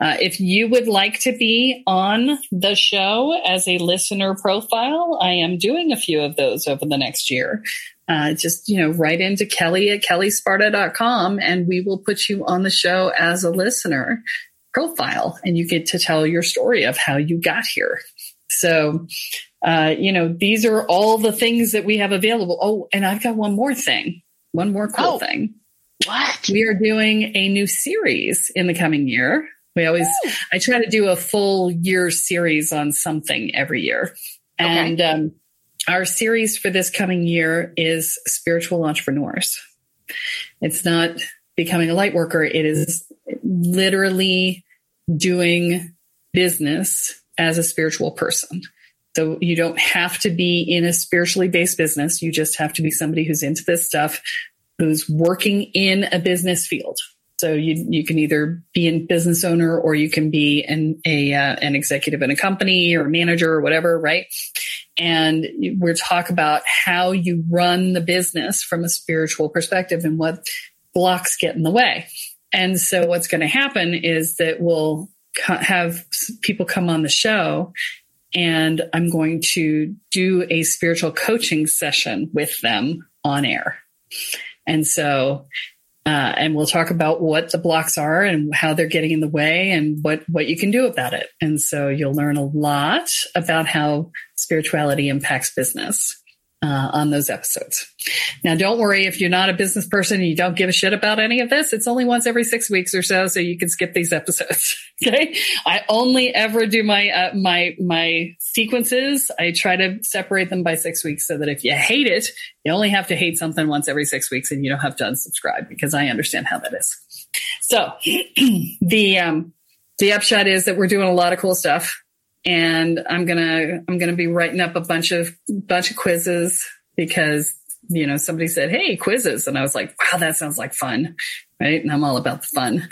Uh, if you would like to be on the show as a listener profile, I am doing a few of those over the next year uh, just you know write into kelle at kellesparta.com and we will put you on the show as a listener profile and you get to tell your story of how you got here so uh, you know these are all the things that we have available oh and i've got one more thing one more cool Oh. thing What? we are doing a new series in the coming year we always i try to do a full year series on something every year Okay. and um, our series for this coming year is spiritual entrepreneurs. It's not becoming a light worker it is literally doing business as a spiritual person. So you don't have to be in a spiritually based business. You just have to be somebody who's into this stuff who's working in a business field. So you you can either be a business owner or you can be an a uh, an executive in a company or a manager or whatever, right? And we're talk about how you run the business from a spiritual perspective and what blocks get in the way. And so what's going to happen is that we'll have people come on the show and I'm going to do a spiritual coaching session with them on air. And so, uh, and we'll talk about what the blocks are and how they're getting in the way and what, what you can do about it. And so you'll learn a lot about how spirituality impacts business. Uh, on those episodes. Now, don't worry if you're not a business person and you don't give a shit about any of this. It's only once every six weeks or so, so you can skip these episodes. okay, I only ever do my uh, my my sequences. I try to separate them by six weeks so that if you hate it, you only have to hate something once every six weeks, and you don't have to unsubscribe because I understand how that is. So the um, the upshot is that we're doing a lot of cool stuff, and I'm gonna I'm gonna be writing up a bunch of bunch of quizzes because you know somebody said hey quizzes. And I was like wow that sounds like fun. Right? And I'm all about the fun.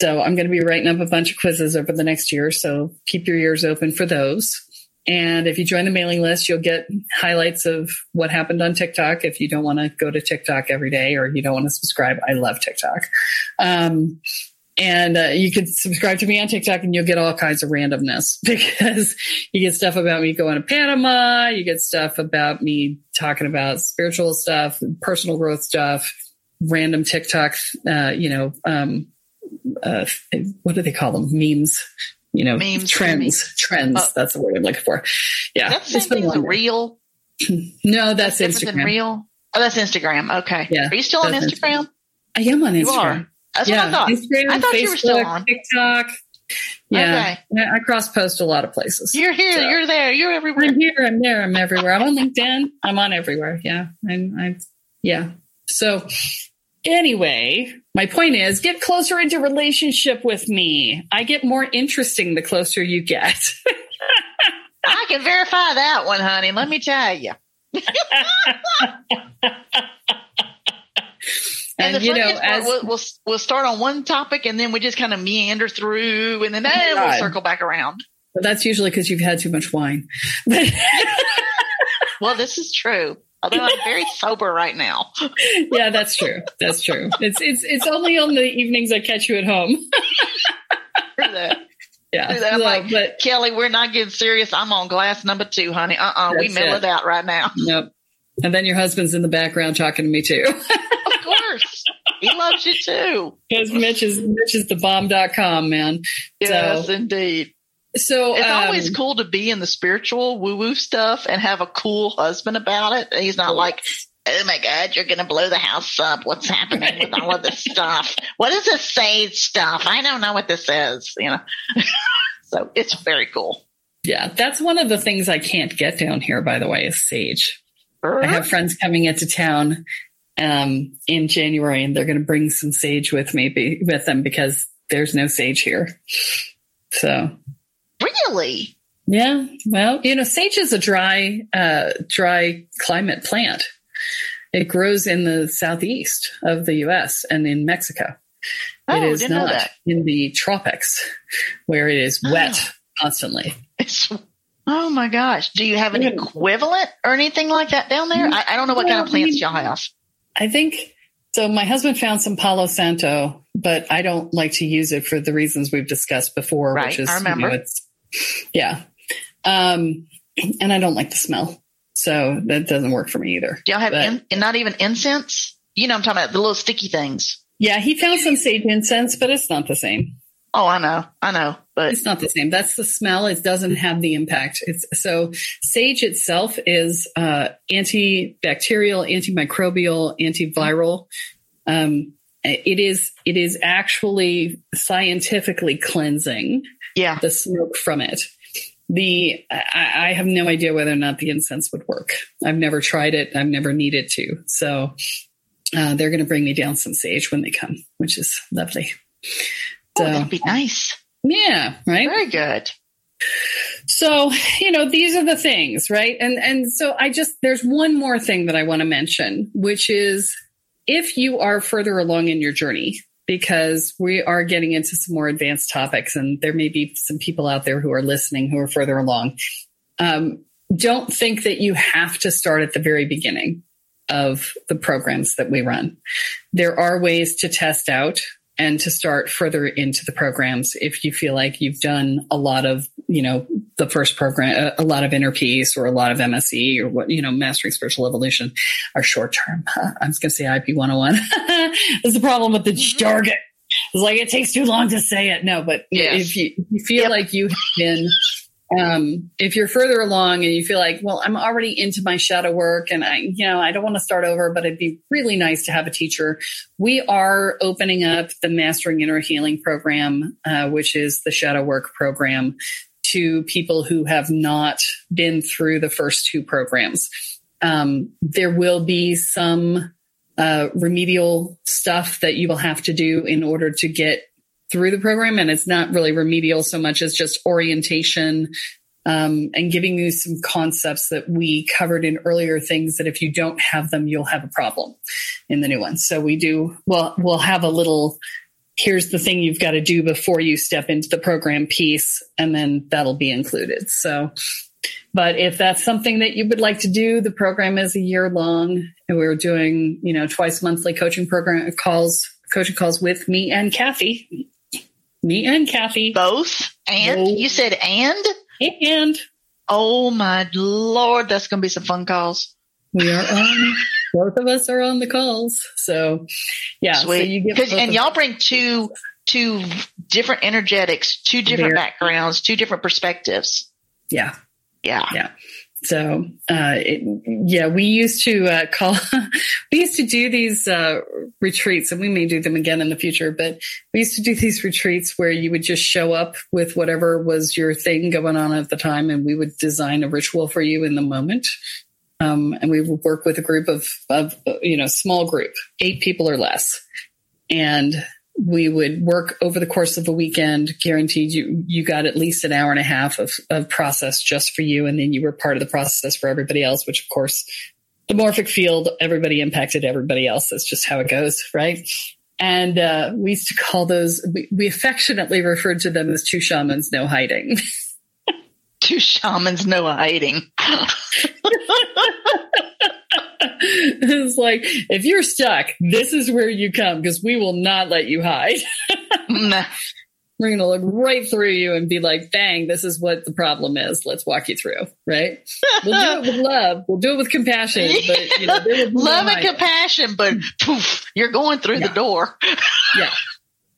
So I'm to be writing up a bunch of quizzes over the next year. So keep your ears open for those. And if you join the mailing list you'll get highlights of what happened on TikTok. If you don't want to go to TikTok every day or you don't want to subscribe I love TikTok. Um, and uh, you can subscribe to me on TikTok and you'll get all kinds of randomness because you get stuff about me going to Panama. You get stuff about me talking about spiritual stuff, personal growth stuff, random TikTok, uh, you know, um, uh, what do they call them? Memes, you know, Memes, trends, memes. trends. Oh. That's the word I'm looking for. Yeah. That's the It's same been thing as a a long day. reel. No, that's than Instagram. real. Oh, that's Instagram. Okay. Yeah, Are you still on that's Instagram? I am on Instagram. You are. That's what I thought. Instagram, I thought Facebook, you were still on. TikTok. Yeah, I I cross post a lot of places. You're here. So- You're there. You're everywhere. I'm here. I'm there. I'm everywhere. I'm on LinkedIn. I'm on everywhere. Yeah, I'm. I'm yeah. So anyway, my point is, get closer into relationship with me. I get more interesting the closer you get. I can verify that one, honey. Let me tell you. And, and the you know, part, as we'll, we'll we'll start on one topic and then we just kind of meander through, and then eh, we'll circle back around. but that's usually because you've had too much wine. Well, this is true. Although I'm very sober right now. yeah, that's true. That's true. It's it's it's only on the evenings I catch you at home. Yeah, Through that, I'm So, like, but Kelle, we're not getting serious. I'm on glass number two, honey. Uh uh we That's mellowed it. out right now. nope. And then your husband's in the background talking to me too. He loves you too. Because Mitch is Mitch is the bomb.com, man. Yes, So- indeed. So It's um, always cool to be in the spiritual woo woo stuff and have a cool husband about it. He's not like, oh my God, you're going to blow the house up. What's happening with all of this stuff? What is this sage stuff? I don't know what this is, you know? so it's very cool. Yeah, that's one of the things I can't get down here, by the way, is sage. I have friends coming into town um, in January, and they're going to bring some sage with me be, with them because there's no sage here. So Really? yeah, well, you know, sage is a dry, uh, dry climate plant. It grows in the southeast of the U.S. and in Mexico. Oh, it is not in the tropics where it is wet Oh. constantly. It's, oh my gosh. Do you have an equivalent or anything like that down there? I, I don't know what kind of plants y'all have. I think so. My husband found some Palo Santo, but I don't like to use it for the reasons we've discussed before, Right, which is, I you know, remember. it's, yeah. Um, and I don't like the smell. So that doesn't work for me either. Do y'all have But- in, not even incense? You know, I'm talking about the little sticky things. Yeah, he found some sage incense, but it's not the same. Oh, I know. I know. But It's not the same. That's the smell. It doesn't have the impact. It's so sage itself is uh, antibacterial, antimicrobial, antiviral. Um, it is it is actually scientifically cleansing yeah. the smoke from it. The I, I have no idea whether or not the incense would work. I've never tried it. I've never needed to. So uh, they're going to bring me down some sage when they come, which is lovely. Oh, So that'd be nice. Yeah, right. Very good. So, you know, these are the things, right? And and so I just there's one more thing that I want to mention, which is if you are further along in your journey because we are getting into some more advanced topics and there may be some people out there who are listening who are further along. Um, don't think that you have to start at the very beginning of the programs that we run. There are ways to test out and to start further into the programs if you feel like you've done a lot of, you know, the first program, a, a lot of inner peace or a lot of MSE or what, you know, mastering spiritual evolution are short term. I'm just going to say IP 101. That's the problem with the mm-hmm. jargon. It's like it takes too long to say it. No, but Yes. if you, if you feel Yep. like you have been um, if you're further along and you feel like, well, I'm already into my shadow work and I, you know, I don't want to start over, but it'd be really nice to have a teacher. We are opening up the Mastering Inner Healing program, uh, which is the shadow work program to people who have not been through the first two programs. Um, there will be some uh, remedial stuff that you will have to do in order to get through the program. And it's not really remedial so much as just orientation um, and giving you some concepts that we covered in earlier things that if you don't have them, you'll have a problem in the new one. So we do, well, we'll have a little, here's the thing you've got to do before you step into the program piece, and then that'll be included. So, but if that's something that you would like to do, the program is a year long and we're doing, you know, twice monthly coaching program calls, coaching calls with me and Kathy. Me and Kathy. Both and No. you said and. And Oh my lord, that's going to be some fun calls. we are on, both of us are on the calls. So, yeah. So you get both and y'all bring two two different energetics, two different Very- backgrounds, two different perspectives. Yeah. Yeah. Yeah. So, uh, it, yeah, we used to uh, call, we used to do these uh, retreats, and we may do them again in the future. But we used to do these retreats where you would just show up with whatever was your thing going on at the time, and we would design a ritual for you in the moment. Um, and we would work with a group of, of you know, small group, eight people or less, and we would work over the course of a weekend guaranteed you you got at least an hour and a half of, of process just for you. And then you were part of the process for everybody else which of course the morphic field everybody impacted everybody else. That's just how it goes right? And uh, we used to call those we, we affectionately referred to them as two shamans no hiding. Two shamans, no hiding. it's like if you're stuck this is where you come because we will not let you hide Nah. we're going to look right through you and be like, bang, this is what the problem is. Let's walk you through, right? We'll do it with love. We'll do it with compassion. But, you know, there will be no Love and compassion, but poof, you're going through Yeah. the door. Yeah,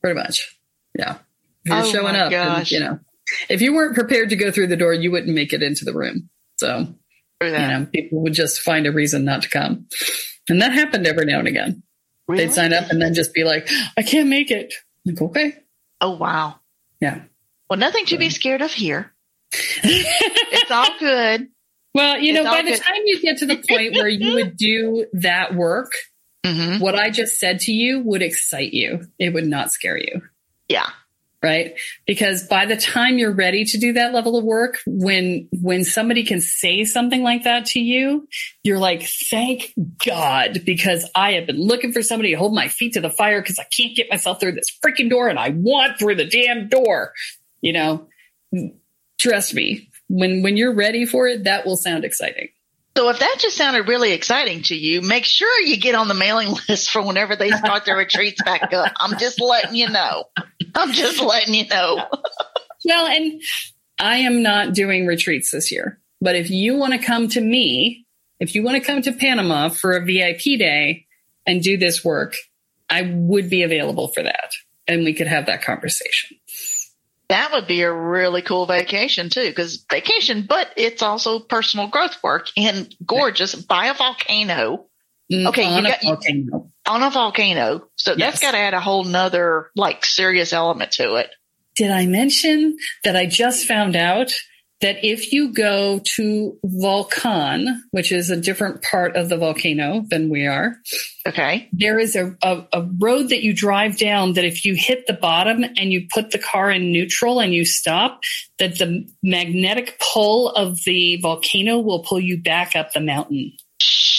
pretty much. Yeah. You're Oh showing up, and, you know, if you weren't prepared to go through the door, you wouldn't make it into the room. So, Through you know, people would just find a reason not to come. And that happened every now and again. Really? They'd sign up and then just be like, I can't make it. Like, okay. Oh wow. Yeah. Well, nothing to be scared of here. It's all good. Well, you know, It's by all the good. time you get to the point where you would do that work, hmm what I just said to you would excite you. It would not scare you. Yeah. Right. Because by the time you're ready to do that level of work, when, when somebody can say something like that to you, you're like, thank God, because I have been looking for somebody to hold my feet to the fire because I can't get myself through this freaking door and I want through the damn door. You know, trust me, when, when you're ready for it, that will sound exciting. So if that just sounded really exciting to you, make sure you get on the mailing list for whenever they start their retreats back up. I'm just letting you know. I'm just letting you know. Well, and I am not doing retreats this year, but if you want to come to me, if you want to come to Panama for a VIP day and do this work, I would be available for that. And we could have that conversation. That would be a really cool vacation too, because vacation, but it's also personal growth work and gorgeous by a volcano mm-hmm. Okay, On you a got- volcano. on a volcano. So Yes. that's got to add a whole nother like serious element to it. Did I mention that I just found out that if you go to Volcan, which is a different part of the volcano than we are, Okay. there is a, a, a road that you drive down that if you hit the bottom and you put the car in neutral and you stop, that the magnetic pull of the volcano will pull you back up the mountain.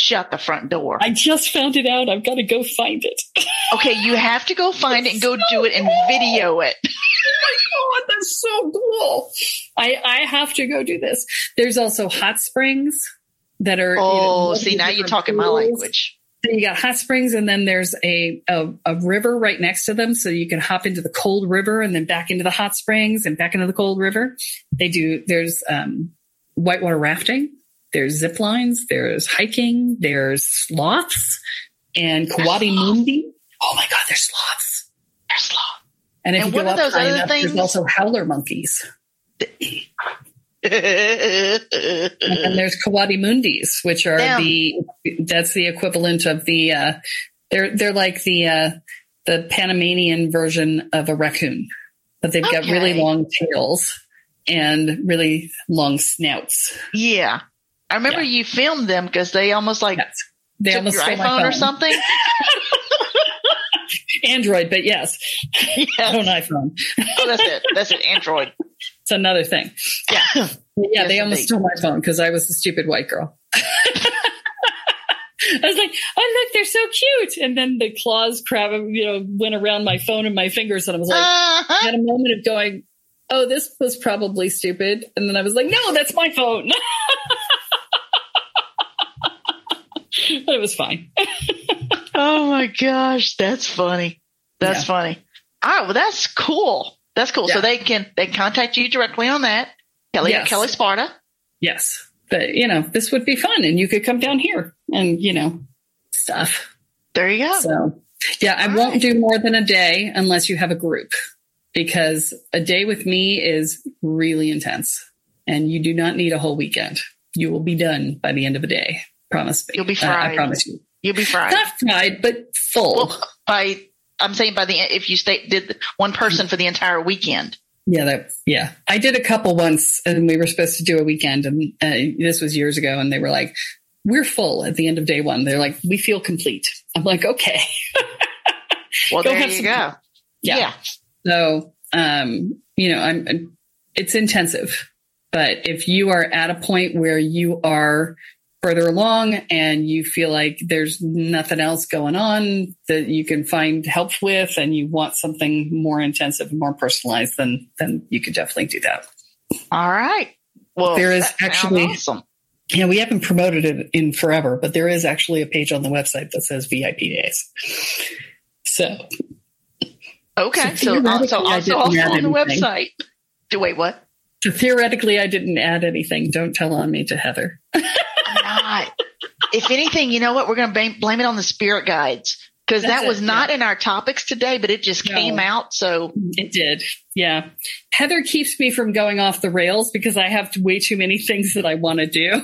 Shut the front door. I just found it out. I've got to go find it. Okay, you have to go find it and go do it and video it. oh my god, that's so cool. I, I have to go do this. There's also hot springs that are. you know, Oh, see, now you're talking my language. So you got hot springs and then there's a, a, a river right next to them. So you can hop into the cold river and then back into the hot springs and back into the cold river. They do, there's, um, whitewater rafting. There's zip lines. There's hiking. There's sloths and coatimundi. Oh my God, there's sloths. There's sloth. And if And you go up those high enough, things? there's also howler monkeys. And there's coatimundis, which are Damn. the that's the equivalent of the uh they're they're like the uh the Panamanian version of a raccoon. But they've got really long tails and really long snouts. yeah. I remember you filmed them because they almost like Yes. They took almost your stole my iPhone or something. Android, but yes, not an Yes. iPhone. Oh, that's it. That's it. Android. It's another thing. Yeah. Yeah, Yes, they almost indeed. stole my phone because I was the stupid white girl. I was like, "Oh look, they're so cute!" And then the claws crab, you know, went around my phone and my fingers, and I was like, I Uh-huh. had a moment of going, "Oh, this was probably stupid," and then I was like, "No, that's my phone." but it was fine. Oh my gosh, that's funny. That's Yeah. funny. Oh, well, that's cool. That's cool. So they can they can contact you directly on that. Kelle Yes. Kelle Sparta. Yes, but you know, this would be fun, and you could come down here and you know, stuff. There you go. So, yeah, I All won't right. do more than a day unless you have a group because a day with me is really intense and you do not need a whole weekend. You will be done by the end of a day. Promise me. You'll be Uh, I promise you. You'll be fried. Not fried, but full. Well, by I'm saying by the end, if you stay did one person for the entire weekend. yeah, that, yeah. I did a couple once and we were supposed to do a weekend and uh, this was years ago and they were like, we're full at the end of day one. They're like, we feel complete. I'm like, okay. Well, Go there have you some- go. Yeah. yeah. So, um, you know, I'm, I'm- it's intensive, but if you are at a point where you are further along and you feel like there's nothing else going on that you can find help with and you want something more intensive and more personalized, then, then you could definitely do that. All right. Well, There is actually- awesome. Yeah, we haven't promoted it in forever, but there is actually a page on the website that says VIP days. So Okay, So so uh, also, I also, didn't also add on the anything. website. Do wait, what? theoretically, I didn't add anything. Don't tell on me to Heather. not. If anything, you know what? We're going to blame, it on the spirit guides because that was it, not in our topics today, but it just No. came out. So It did. Yeah. Heather keeps me from going off the rails because I have way too many things that I want to do.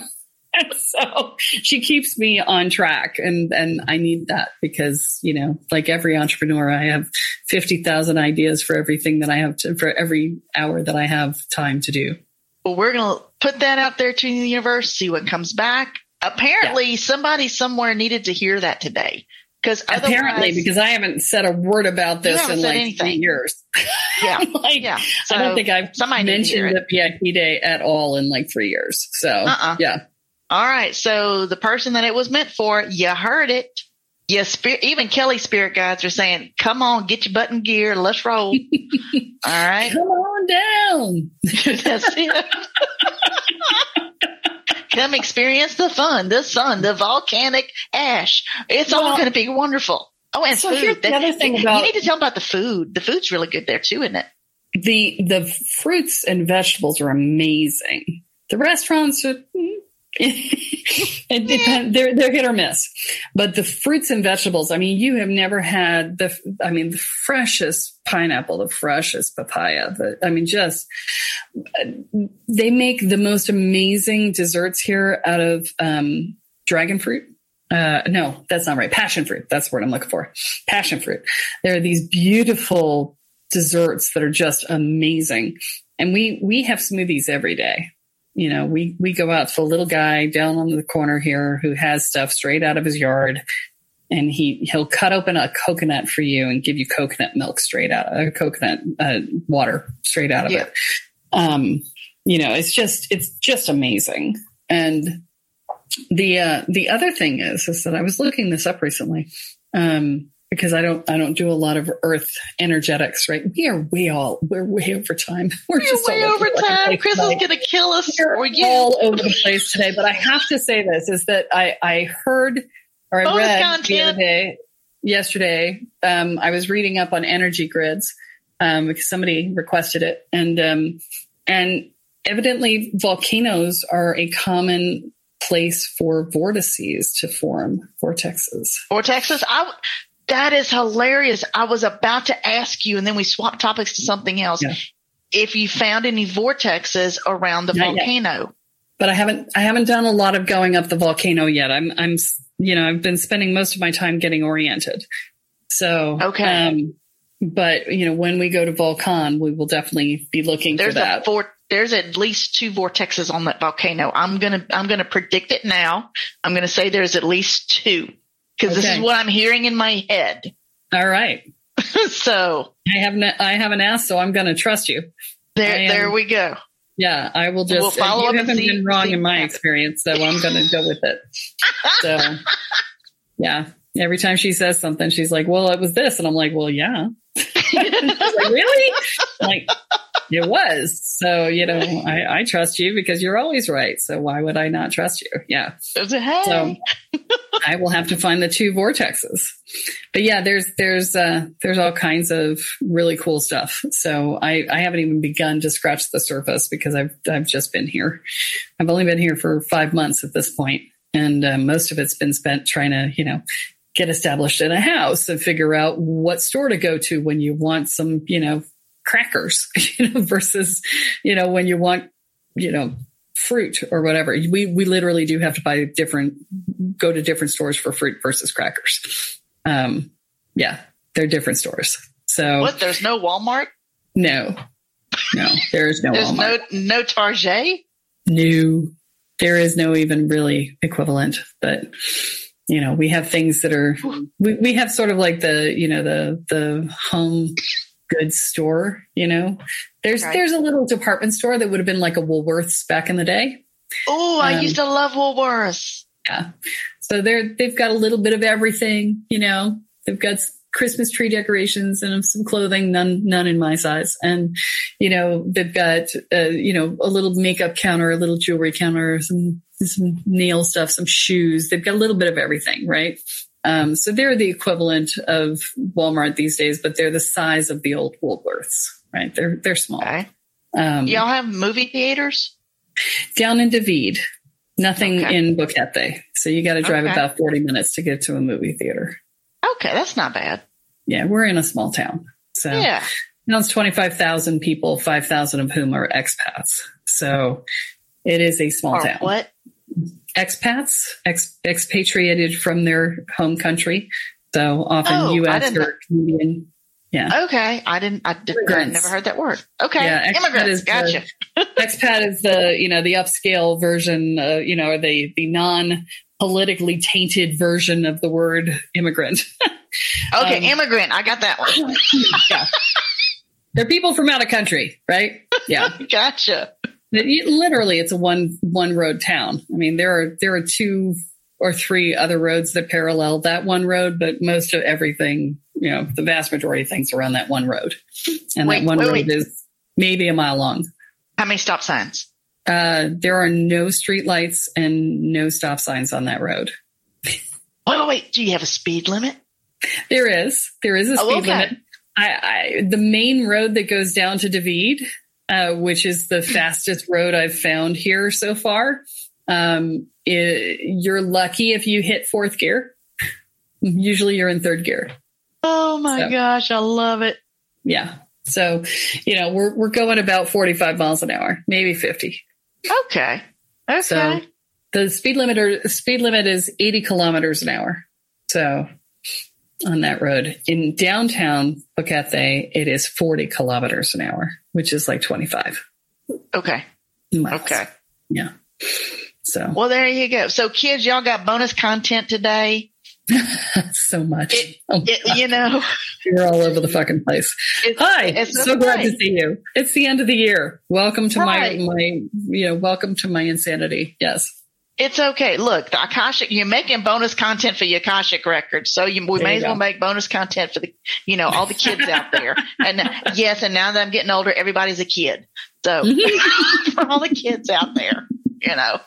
And so she keeps me on track and, and I need that because, you know, like every entrepreneur, I have 50,000 ideas for everything that I have to, for every hour that I have time to do. well, we're going to put that out there to the universe, see what comes back. Apparently, somebody somewhere needed to hear that today. Because apparently, because I haven't said a word about this in like anything. three years. Yeah, like, yeah. So I don't think I've mentioned the VIP day at all in like three years. So uh-uh. yeah. All right. So the person that it was meant for, you heard it. Yeah, spirit, even Kelle spirit guides are saying, "Come on, get your button gear, let's roll." All right, come on down. That's it. Come experience the fun, the sun, the volcanic ash. It's well, all going to be wonderful. Oh, and so food. the other thing about you need to tell them about the food. The food's really good there too, isn't it? The the fruits and vegetables are amazing. The restaurants are hmm, it depends. They're they're hit or miss, but the fruits and vegetables. I mean, you have never had the. I mean, the freshest pineapple, the freshest papaya. The, I mean, just they make the most amazing desserts here out of um, dragon fruit. Uh, no, that's not right. Passion fruit. That's what I'm looking for. Passion fruit. There are these beautiful desserts that are just amazing, and we we have smoothies every day you know, we, we go out to a little guy down on the corner here who has stuff straight out of his yard and he, he'll cut open a coconut for you and give you coconut milk straight out, uh, coconut uh, water straight out of yeah. it. Um, you know, it's just, it's just amazing. And the, uh, the other thing is, is that I was looking this up recently. Um, because I don't I don't do a lot of earth energetics, right? We are way all we're way over time. We're, we're just way over time. Chris is gonna kill us we're you. all over the place today. But I have to say this is that I I heard or I Bonus read content. day yesterday. Um, I was reading up on energy grids um, because somebody requested it, and um, and evidently volcanoes are a common place for vortices to form vortexes. Vortexes. I that is hilarious. I was about to ask you, and then we swapped topics to something else. Yeah. If you found any vortexes around the Not volcano. Yet. But I haven't I haven't done a lot of going up the volcano yet. I'm I'm you know, I've been spending most of my time getting oriented. So Okay. Um, but you know, when we go to Volcan, we will definitely be looking there's for that. A there's at least two vortexes on that volcano. I'm gonna I'm gonna predict it now. I'm gonna say there's at least two because okay. this is what I'm hearing in my head. All right. so I haven't I haven't asked, so I'm going to trust you. There, there we go. Yeah, I will just. We'll follow you up haven't see, been wrong in my experience, so I'm going to go with it. So, yeah. Every time she says something, she's like, "Well, it was this," and I'm like, "Well, yeah." like, really? like, it was. So, you know, I, I, trust you because you're always right. So why would I not trust you? Yeah. So I will have to find the two vortexes. But yeah, there's, there's, uh, there's all kinds of really cool stuff. So I, I haven't even begun to scratch the surface because I've, I've just been here. I've only been here for five months at this point, And uh, most of it's been spent trying to, you know, get established in a house and figure out what store to go to when you want some, you know, crackers, you know, versus, you know, when you want, you know, fruit or whatever. We we literally do have to buy different go to different stores for fruit versus crackers. Um yeah, they're different stores. So What there's no Walmart? No. No, there is no There's Walmart. no no Target? No. There is no even really equivalent, but you know, we have things that are we, we have sort of like the, you know, the the home goods store, you know. There's right. there's a little department store that would have been like a Woolworths back in the day. Oh, I um, used to love Woolworths. Yeah. So they're they've got a little bit of everything, you know. They've got Christmas tree decorations and some clothing, none none in my size. And you know, they've got uh, you know, a little makeup counter, a little jewelry counter, some some nail stuff, some shoes. They've got a little bit of everything, right? Um, so they're the equivalent of Walmart these days, but they're the size of the old Woolworths, right? They're they're small. Okay. Um, Y'all have movie theaters down in David. Nothing okay. in Boquete. So you got to drive okay. about 40 minutes to get to a movie theater. Okay, that's not bad. Yeah, we're in a small town. So yeah. Now it's 25,000 people, 5,000 of whom are expats. So it is a small or town. What? Expats, ex- expatriated from their home country. So often oh, U.S. or Canadian. Yeah. Okay, I didn't. I did, never heard that word. Okay, Yeah, immigrants. is the- Gotcha. expat is the you know the upscale version uh, you know or the the non politically tainted version of the word immigrant Okay, um, immigrant. I got that one. yeah they're people from out of country right yeah gotcha. It- it- literally it's a one one road town i mean there are there are two or three other roads that parallel that one road but most of everything you know the vast majority of things are on that one road and Wait, that one wait, road wait. is maybe a mile long How many stop signs? uh, there are no street lights and no stop signs on that road Wait, wait, wait. Do you have a speed limit? There is. There is a Oh, speed okay. limit. I, I the main road that goes down to David, uh, which is the fastest road I've found here so far. Um, i you're lucky if you hit fourth gear. Usually you're in third gear. Oh my So- gosh, I love it. Yeah. So, you know, we're we're going about 45 miles an hour, maybe 50. Okay. Okay. So the speed limiter speed limit is 80 kilometers an hour. So on that road in downtown Boquete, it is 40 kilometers an hour, which is like 25 okay. miles. Okay. Yeah. So Well, there you go. So, kids, y'all got bonus content today. so much. It- oh, It, you know, you're all over the fucking place. it's, Hi. it's so glad to see you. It's the end of the year. Welcome to Right. my my you know, welcome to my insanity. Yes. It's okay. Look, the Akashic, you're making bonus content for your Akashic records. So you, we There may you as well go. make bonus content for the, you know, all the kids out there. And yes, and now that I'm getting older, everybody's a kid. So for all the kids out there, you know.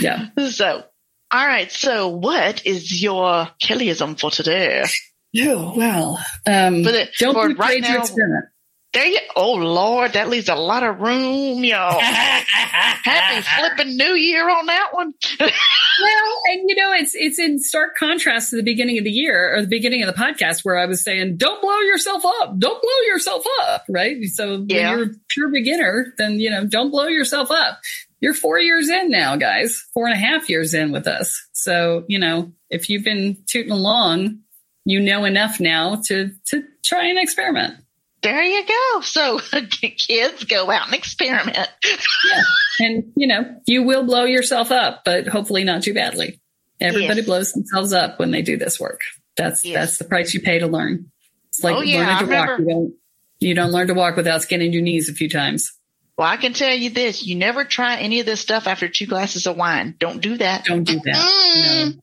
Yeah. So, all right. So what is your Kellyism for today? Oh, well. Um For the- don't for be right now- experiment. There you, oh Lord, that leaves a lot of room, y'all. Happy flipping new year on that one. Well, and you know, it's it's in stark contrast to the beginning of the year or the beginning of the podcast where I was saying, "Don't blow yourself up, don't blow yourself up," right? So Yeah. when you're a pure beginner, then you know, don't blow yourself up. You're four years in now, guys, four and a half years in with us. So you know, if you've been tooting along, you know enough now to to try and experiment. There you go. So kids go out and experiment. And you know, you will blow yourself up, but hopefully not too badly. Everybody Yes. blows themselves up when they do this work. That's Yes. that's the price you pay to learn. It's like Oh, yeah, learning to walk. You don't you don't learn to walk without skinning your knees a few times. Well, I can tell you this: you never try any of this stuff after two glasses of wine. Don't do that. Don't do that. Mm.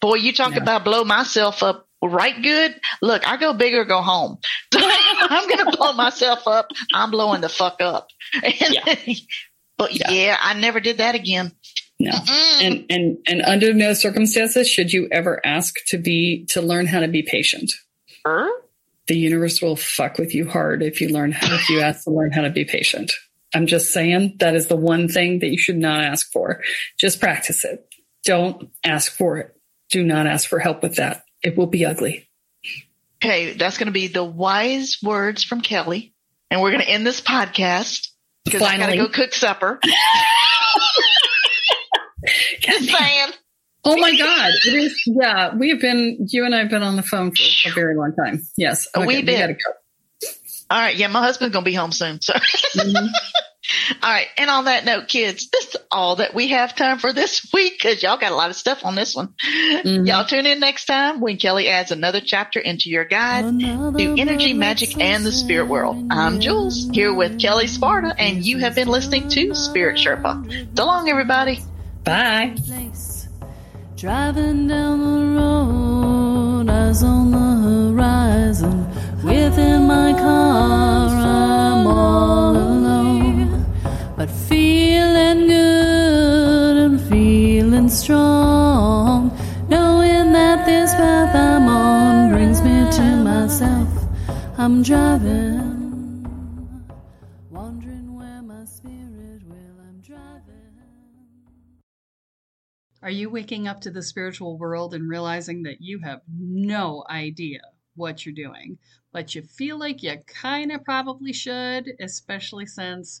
Boy, you talk No. about blow myself up right good. Look, I go big or go home. I'm going to blow myself up. I'm blowing the fuck up. And- but Yeah. yeah. I never did that again. No. And and and under no circumstances should you ever ask to be to learn how to be patient. The universe will fuck with you hard if you learn how if you ask to learn how to be patient. I'm just saying that is the one thing that you should not ask for. Just practice it. Don't ask for it. Do not ask for help with that. It will be ugly. Okay, that's going to be the wise words from Kelle. And we're going to end this podcast because I got to go cook supper. Just saying. Oh my God. It is, yeah, we have been, you and I have been on the phone for a very long time. Yes. A wee we bit. gotta go. All right. Yeah, my husband's going to be home soon. So. Mhm. All right. And on that note, kids, that's all that we have time for this week because y'all got a lot of stuff on this one. Mhm. Y'all tune in next time when Kelle adds another chapter into your guide to energy, magic, and the spirit world. I'm Jules here with Kelle Sparta, and you have been listening to Spirit Sherpa. So long, everybody. Bye. Driving down the road, eyes on the horizon. Within my car, I'm all feeling strong. Knowing that this path I'm on brings me to myself. I'm driving, wondering where my spirit will. I'm driving. Are you waking up to the spiritual world and realizing that you have no idea what you're doing, but you feel like you kind of probably should, especially since